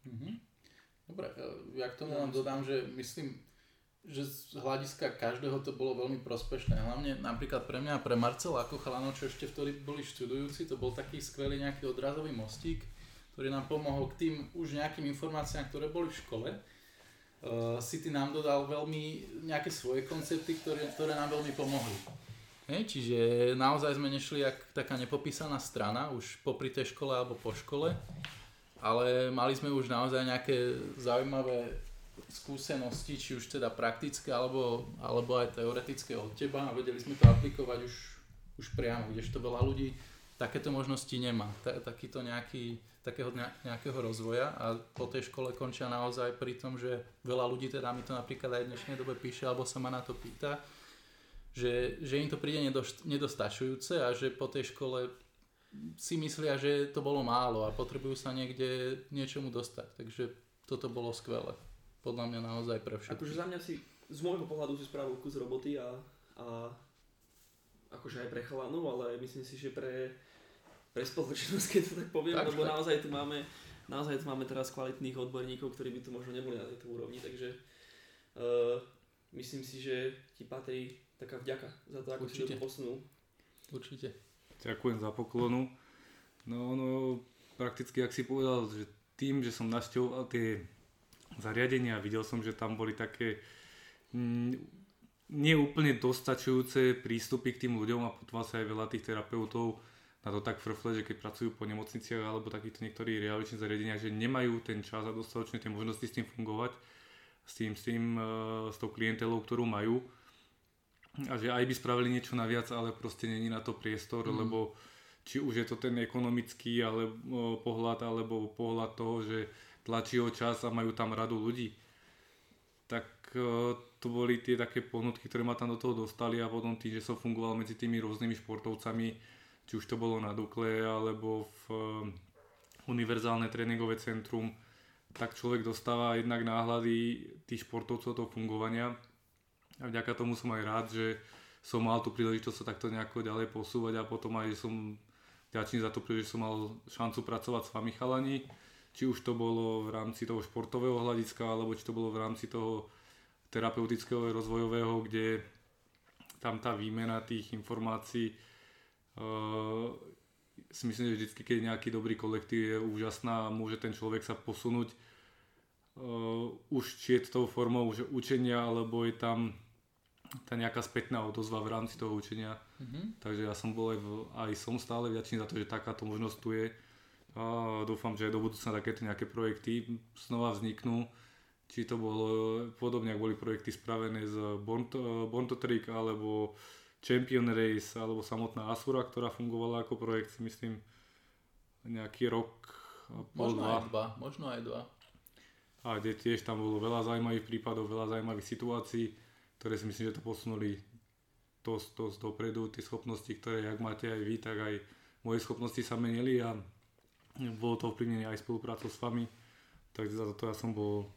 Mhm. Dobre, e, ja k tomu len dodám, že myslím, že z hľadiska každého to bolo veľmi prospešné. Hlavne napríklad pre mňa a pre Marcela ako chalanov, čo ešte vtedy boli študujúci, to bol taký skvelý nejaký odrazový mostík, ktorý nám pomohol k tým už nejakým informáciám, ktoré boli v škole. Uh, City nám dodal veľmi nejaké svoje koncepty, ktoré, ktoré nám veľmi pomohli. Hej, čiže naozaj sme nešli jak taká nepopísaná strana, už popri tej škole alebo po škole, ale mali sme už naozaj nejaké zaujímavé skúsenosti, či už teda praktické alebo, alebo aj teoretické od teba a vedeli sme to aplikovať už, už priamo, kdežto veľa ľudí takéto možnosti nemá, ta, takýto nejaký, takého nejakého rozvoja a po tej škole končia naozaj pri tom, že veľa ľudí teda mi to napríklad aj v dnešnej dobe píše alebo sa ma na to pýta, že, že im to príde nedostačujúce a že po tej škole si myslia, že to bolo málo a potrebujú sa niekde niečomu dostať. Takže toto bolo skvelé podľa mňa naozaj pre všetkých. Akože za mňa si, z môjho pohľadu si spravil kus roboty a, a akože aj pre chalanov, ale myslím si, že pre, pre spoločnosť, keď to tak poviem, tak, lebo tak. naozaj tu máme naozaj tu máme teraz kvalitných odborníkov, ktorí by tu možno neboli na tejto úrovni, takže uh, myslím si, že ti patrí taká vďaka za to, ako Určite. si to posunul. Určite. Ďakujem za poklonu. No, no, prakticky, ak si povedal, že tým, že som našťoval tie zariadenia. Videl som, že tam boli také mm, nie úplne dostačujúce prístupy k tým ľuďom a potom sa aj veľa tých terapeutov na to tak frfle, že keď pracujú po nemocniciach alebo takýchto niektorých realičných zariadeniach, že nemajú ten čas a dostatočne tie možnosti s tým fungovať, s tým, s tým, uh, s tou klientelou, ktorú majú. A že aj by spravili niečo naviac, ale proste není na to priestor, mm. lebo či už je to ten ekonomický ale, uh, pohľad, alebo pohľad toho, že tlačí o čas a majú tam radu ľudí. Tak uh, to boli tie také ponutky, ktoré ma tam do toho dostali a potom tým, že som fungoval medzi tými rôznymi športovcami, či už to bolo na Dukle alebo v eh, univerzálne tréningové centrum, tak človek dostáva jednak náhľady tých športovcov toho fungovania a vďaka tomu som aj rád, že som mal tú príležitosť sa takto nejako ďalej posúvať a potom aj som vďačný za to, že som mal šancu pracovať s vami chalani, či už to bolo v rámci toho športového hľadiska, alebo či to bolo v rámci toho terapeutického a rozvojového, kde tam tá výmena tých informácií Uh, si myslím, že vždy, keď nejaký dobrý kolektív je úžasná a môže ten človek sa posunúť uh, už či je to tou formou že učenia, alebo je tam tá nejaká spätná odozva v rámci toho učenia. Mm-hmm. Takže ja som bol aj, v, aj som stále vďačný za to, že takáto možnosť tu je. A dúfam, že do budúcna takéto nejaké projekty znova vzniknú. Či to bolo podobne, ak boli projekty spravené z Born to, Born to Trick, alebo Champion Race alebo samotná Asura, ktorá fungovala ako projekt, si myslím, nejaký rok, pol možno dva. aj dva, možno aj dva. A kde tiež tam bolo veľa zaujímavých prípadov, veľa zaujímavých situácií, ktoré si myslím, že to posunuli dosť, dosť dopredu. Tie schopnosti, ktoré jak máte aj vy, tak aj moje schopnosti sa menili a bolo to ovplyvnené aj spoluprácou s vami. Takže za toto ja som bol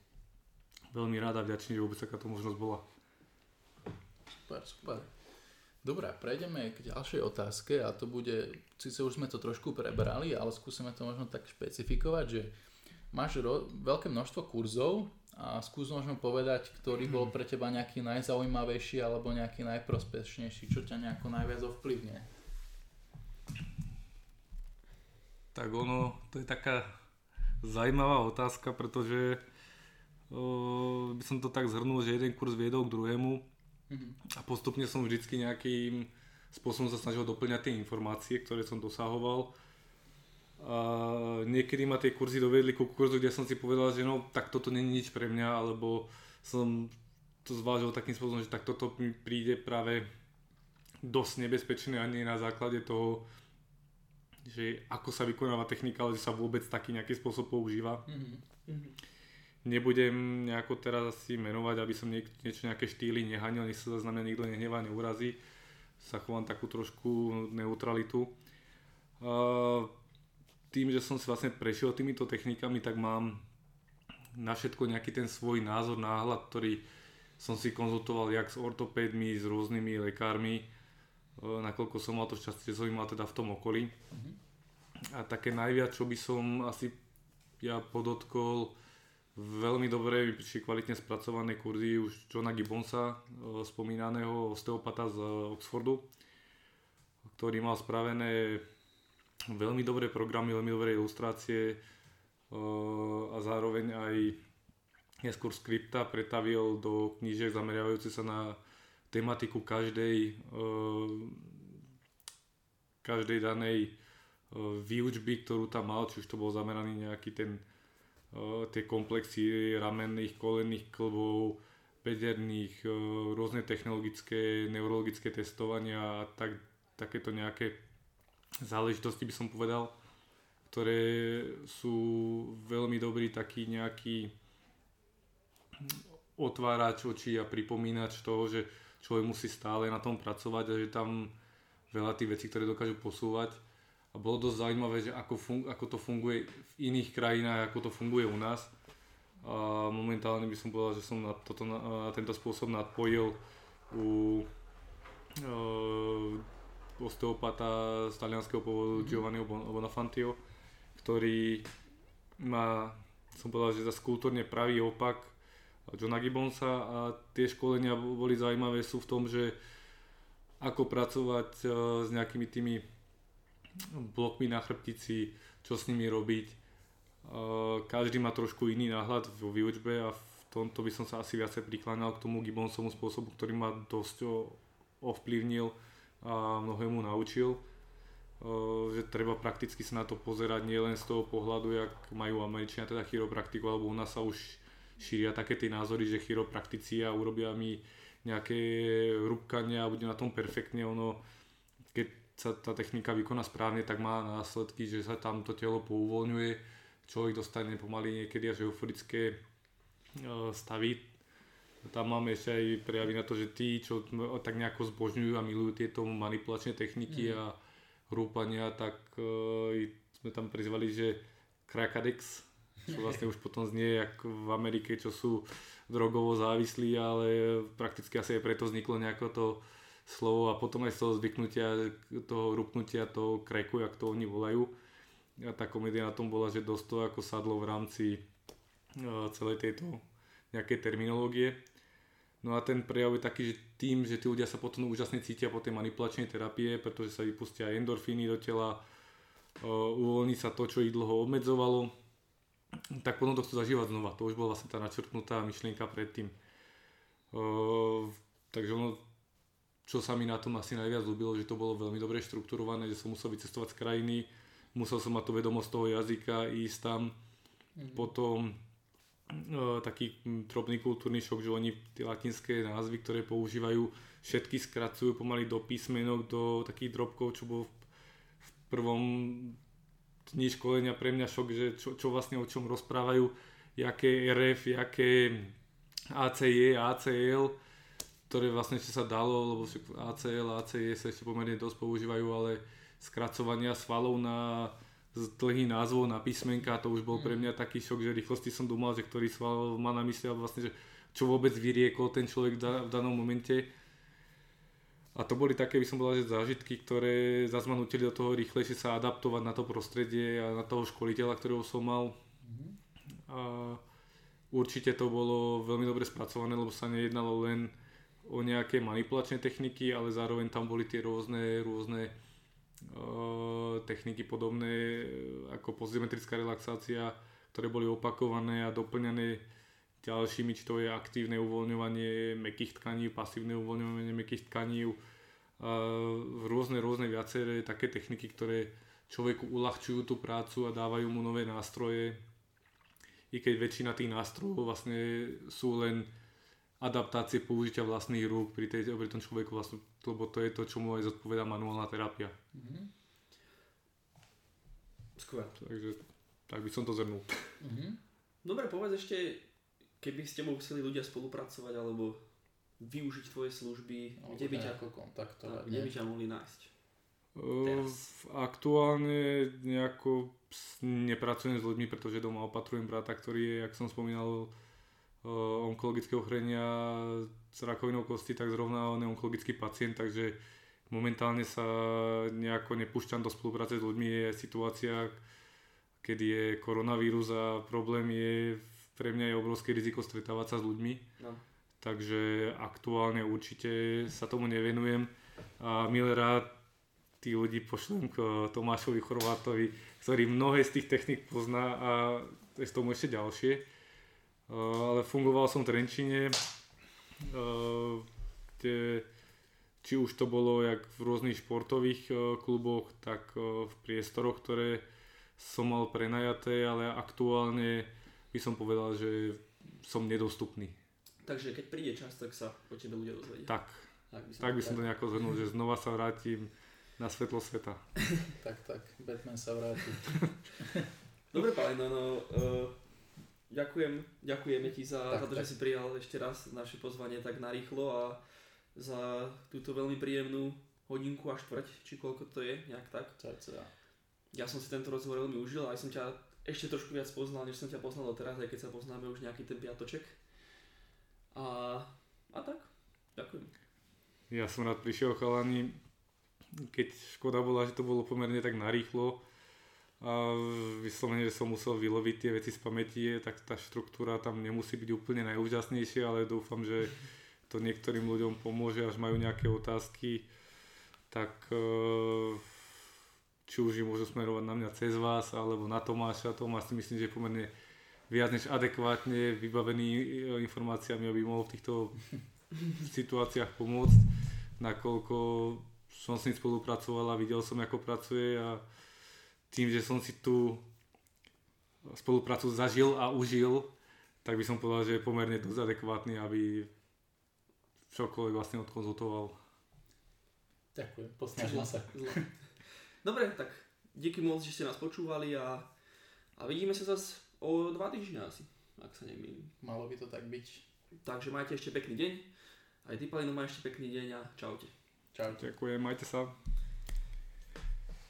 veľmi rád a vďačný, že vôbec takáto možnosť bola. Super, super. Dobre, prejdeme k ďalšej otázke a to bude, síce už sme to trošku prebrali, ale skúsime to možno tak špecifikovať, že máš ro- veľké množstvo kurzov a skús možno povedať, ktorý bol pre teba nejaký najzaujímavejší alebo nejaký najprospešnejší, čo ťa nejako najviac ovplyvne. Tak ono, to je taká zaujímavá otázka, pretože o, by som to tak zhrnul, že jeden kurz viedol k druhému a postupne som vždycky nejakým spôsobom sa snažil doplňať tie informácie, ktoré som dosahoval. A niekedy ma tie kurzy dovedli ku kurzu, kde som si povedal, že no tak toto není nič pre mňa, alebo som to zvážil takým spôsobom, že tak toto mi príde práve dosť nebezpečné ani na základe toho, že ako sa vykonáva technika, ale že sa vôbec taký nejaký spôsob používa. Mm-hmm. Nebudem nejako teraz asi menovať, aby som niek- niečo nejaké štýly nehanil, nech sa za mňa nikto nehnevá, neurazí. Sa chovám takú trošku neutralitu. Uh, tým, že som si vlastne prešiel týmito technikami, tak mám na všetko nejaký ten svoj názor, náhľad, ktorý som si konzultoval jak s ortopédmi, s rôznymi lekármi, nakoľko som mal to šťastie, že som mal teda v tom okolí. Mm-hmm. A také najviac, čo by som asi ja podotkol, veľmi dobre mi prišli kvalitne spracované kurzy už Johna Gibbonsa, e, spomínaného osteopata z Oxfordu, ktorý mal spravené veľmi dobré programy, veľmi dobré ilustrácie e, a zároveň aj neskôr skripta pretavil do knížiek zameriavajúce sa na tematiku každej, e, každej danej výučby, ktorú tam mal, či už to bol zameraný nejaký ten tie komplexy ramenných, kolenných klbov, bederných, rôzne technologické, neurologické testovania a tak, takéto nejaké záležitosti by som povedal, ktoré sú veľmi dobrý taký nejaký otvárač očí a pripomínač toho, že človek musí stále na tom pracovať a že tam veľa tých vecí, ktoré dokážu posúvať a bolo dosť zaujímavé, že ako, fun- ako to funguje v iných krajinách, ako to funguje u nás. A momentálne by som povedal, že som na, toto, na tento spôsob nadpojil u uh, osteopata z talianského pôvodu mm-hmm. Giovanniho Bonafantio, ktorý má, som povedal, že za kultúrne pravý opak Johna Gibbonsa a tie školenia boli zaujímavé sú v tom, že ako pracovať uh, s nejakými tými blokmi na chrbtici, čo s nimi robiť. Každý má trošku iný náhľad vo výučbe a v tomto by som sa asi viacej prikláňal k tomu Gibbonsomu spôsobu, ktorý ma dosť ovplyvnil a mnohému naučil. Že treba prakticky sa na to pozerať nielen z toho pohľadu, jak majú Američania teda chiropraktiku, alebo u nás sa už šíria také tie názory, že chiropraktici a urobia mi nejaké rúbkania a bude na tom perfektne. Ono, keď sa tá technika vykoná správne, tak má následky, že sa tam to telo pouvoľňuje, človek dostane pomaly niekedy až euforické stavy. Tam máme ešte aj prejavy na to, že tí, čo tak nejako zbožňujú a milujú tieto manipulačné techniky mm. a rúpania, tak uh, sme tam prizvali, že Krakadex, čo vlastne už potom znie ako v Amerike, čo sú drogovo závislí, ale prakticky asi aj preto vzniklo nejako to slovo a potom aj z toho zvyknutia, toho rupnutia, toho kreku, jak to oni volajú. A tá komédia na tom bola, že dosť to ako sadlo v rámci uh, celej tejto nejakej terminológie. No a ten prejav je taký, že tým, že tí ľudia sa potom úžasne cítia po tej manipulačnej terapie, pretože sa vypustia endorfíny do tela, uh, uvoľní sa to, čo ich dlho obmedzovalo, tak potom to chcú zažívať znova. To už bola vlastne tá načrtnutá myšlienka predtým. Uh, takže ono, čo sa mi na tom asi najviac ľúbilo, že to bolo veľmi dobre štrukturované, že som musel vycestovať z krajiny, musel som mať to vedomosť toho jazyka, ísť tam, mm-hmm. potom uh, taký drobný kultúrny šok, že oni tie latinské názvy, ktoré používajú, všetky skracujú pomaly do písmenok, do takých drobkov, čo bolo v, v prvom dni školenia pre mňa šok, že čo, čo vlastne o čom rozprávajú, jaké RF, jaké ACE, ACL, ktoré vlastne ešte sa dalo, lebo ACL, ACE sa ešte pomerne dosť používajú, ale skracovania svalov na dlhý názvov na písmenka, to už bol pre mňa taký šok, že rýchlosti som dúmal, že ktorý sval má na mysli, vlastne, že čo vôbec vyriekol ten človek v danom momente. A to boli také, by som povedal, že zážitky, ktoré zase ma nutili do toho rýchlejšie sa adaptovať na to prostredie a na toho školiteľa, ktorého som mal. A určite to bolo veľmi dobre spracované, lebo sa nejednalo len o nejaké manipulačné techniky, ale zároveň tam boli tie rôzne, rôzne Eh, techniky podobné ako postsymetrická relaxácia, ktoré boli opakované a doplňané ďalšími, či to je aktívne uvoľňovanie mekých tkaní, pasívne uvoľňovanie mekých tkaní, rôzne, rôzne viaceré také techniky, ktoré človeku uľahčujú tú prácu a dávajú mu nové nástroje. I keď väčšina tých nástrojov vlastne sú len adaptácie použitia vlastných rúk pri, tej, pri tom človeku, vlastne, lebo to je to, čo mu aj zodpoveda manuálna terapia. Mm-hmm. Skvelé. Takže tak by som to zhrnul. Mm-hmm. Dobre, povedz ešte, keby s tebou chceli ľudia spolupracovať alebo využiť tvoje služby, no, kde by ťa ako kontaktovať, kde by ťa mohli nájsť? Uh, aktuálne nejako nepracujem s ľuďmi, pretože doma opatrujem brata, ktorý je, jak som spomínal, Eh, onkologického ochorenia s rakovinou kosti, tak zrovna on je onkologický pacient, takže momentálne sa nejako nepúšťam do spolupráce s ľuďmi. Je situácia, kedy je koronavírus a problém je, pre mňa je obrovské riziko stretávať sa s ľuďmi. No. Takže aktuálne určite sa tomu nevenujem a rád tých ľudí pošlem k Tomášovi Chorvátovi, ktorý mnohé z tých technik pozná a je z tomu ešte ďalšie ale fungoval som v Trenčine, kde či už to bolo jak v rôznych športových kluboch, tak v priestoroch, ktoré som mal prenajaté, ale aktuálne by som povedal, že som nedostupný. Takže keď príde čas, tak sa o tebe ľudia dozvedia. Tak, tak by som, tak by som to nejako zhrnul, že znova sa vrátim na svetlo sveta. tak, tak, Batman sa vráti. Dobre, Palino, no, uh, Ďakujem, ďakujeme ti za, tak, za to, tak. že si prijal ešte raz naše pozvanie tak narýchlo a za túto veľmi príjemnú hodinku a štvrť, či koľko to je, nejak tak. Cca. Ja som si tento rozhovor veľmi užil a aj som ťa ešte trošku viac poznal, než som ťa poznal doteraz, aj keď sa poznáme už nejaký ten piatoček. A, a tak, ďakujem. Ja som rád prišiel chalani, keď škoda bola, že to bolo pomerne tak narýchlo, a vyslovene, že som musel vyloviť tie veci z pamäti, tak tá štruktúra tam nemusí byť úplne najúžasnejšia, ale dúfam, že to niektorým ľuďom pomôže, až majú nejaké otázky, tak e, či už ich môžu smerovať na mňa cez vás, alebo na Tomáša. Tomáš si myslím, že je pomerne viac než adekvátne vybavený e, informáciami, aby mohol v týchto situáciách pomôcť, nakoľko som s ním spolupracoval a videl som, ako pracuje a tým, že som si tú spoluprácu zažil a užil, tak by som povedal, že je pomerne dosť adekvátny, aby čokoľvek vlastne odkonzultoval. Ďakujem, posnažím sa. Dobre, tak díky moc, že ste nás počúvali a, a vidíme sa zase o dva týždne asi, ak sa nemýlim. Malo by to tak byť. Takže majte ešte pekný deň. Aj ty, Palino, maj ešte pekný deň a čaute. Čaute. Ďakujem, majte sa.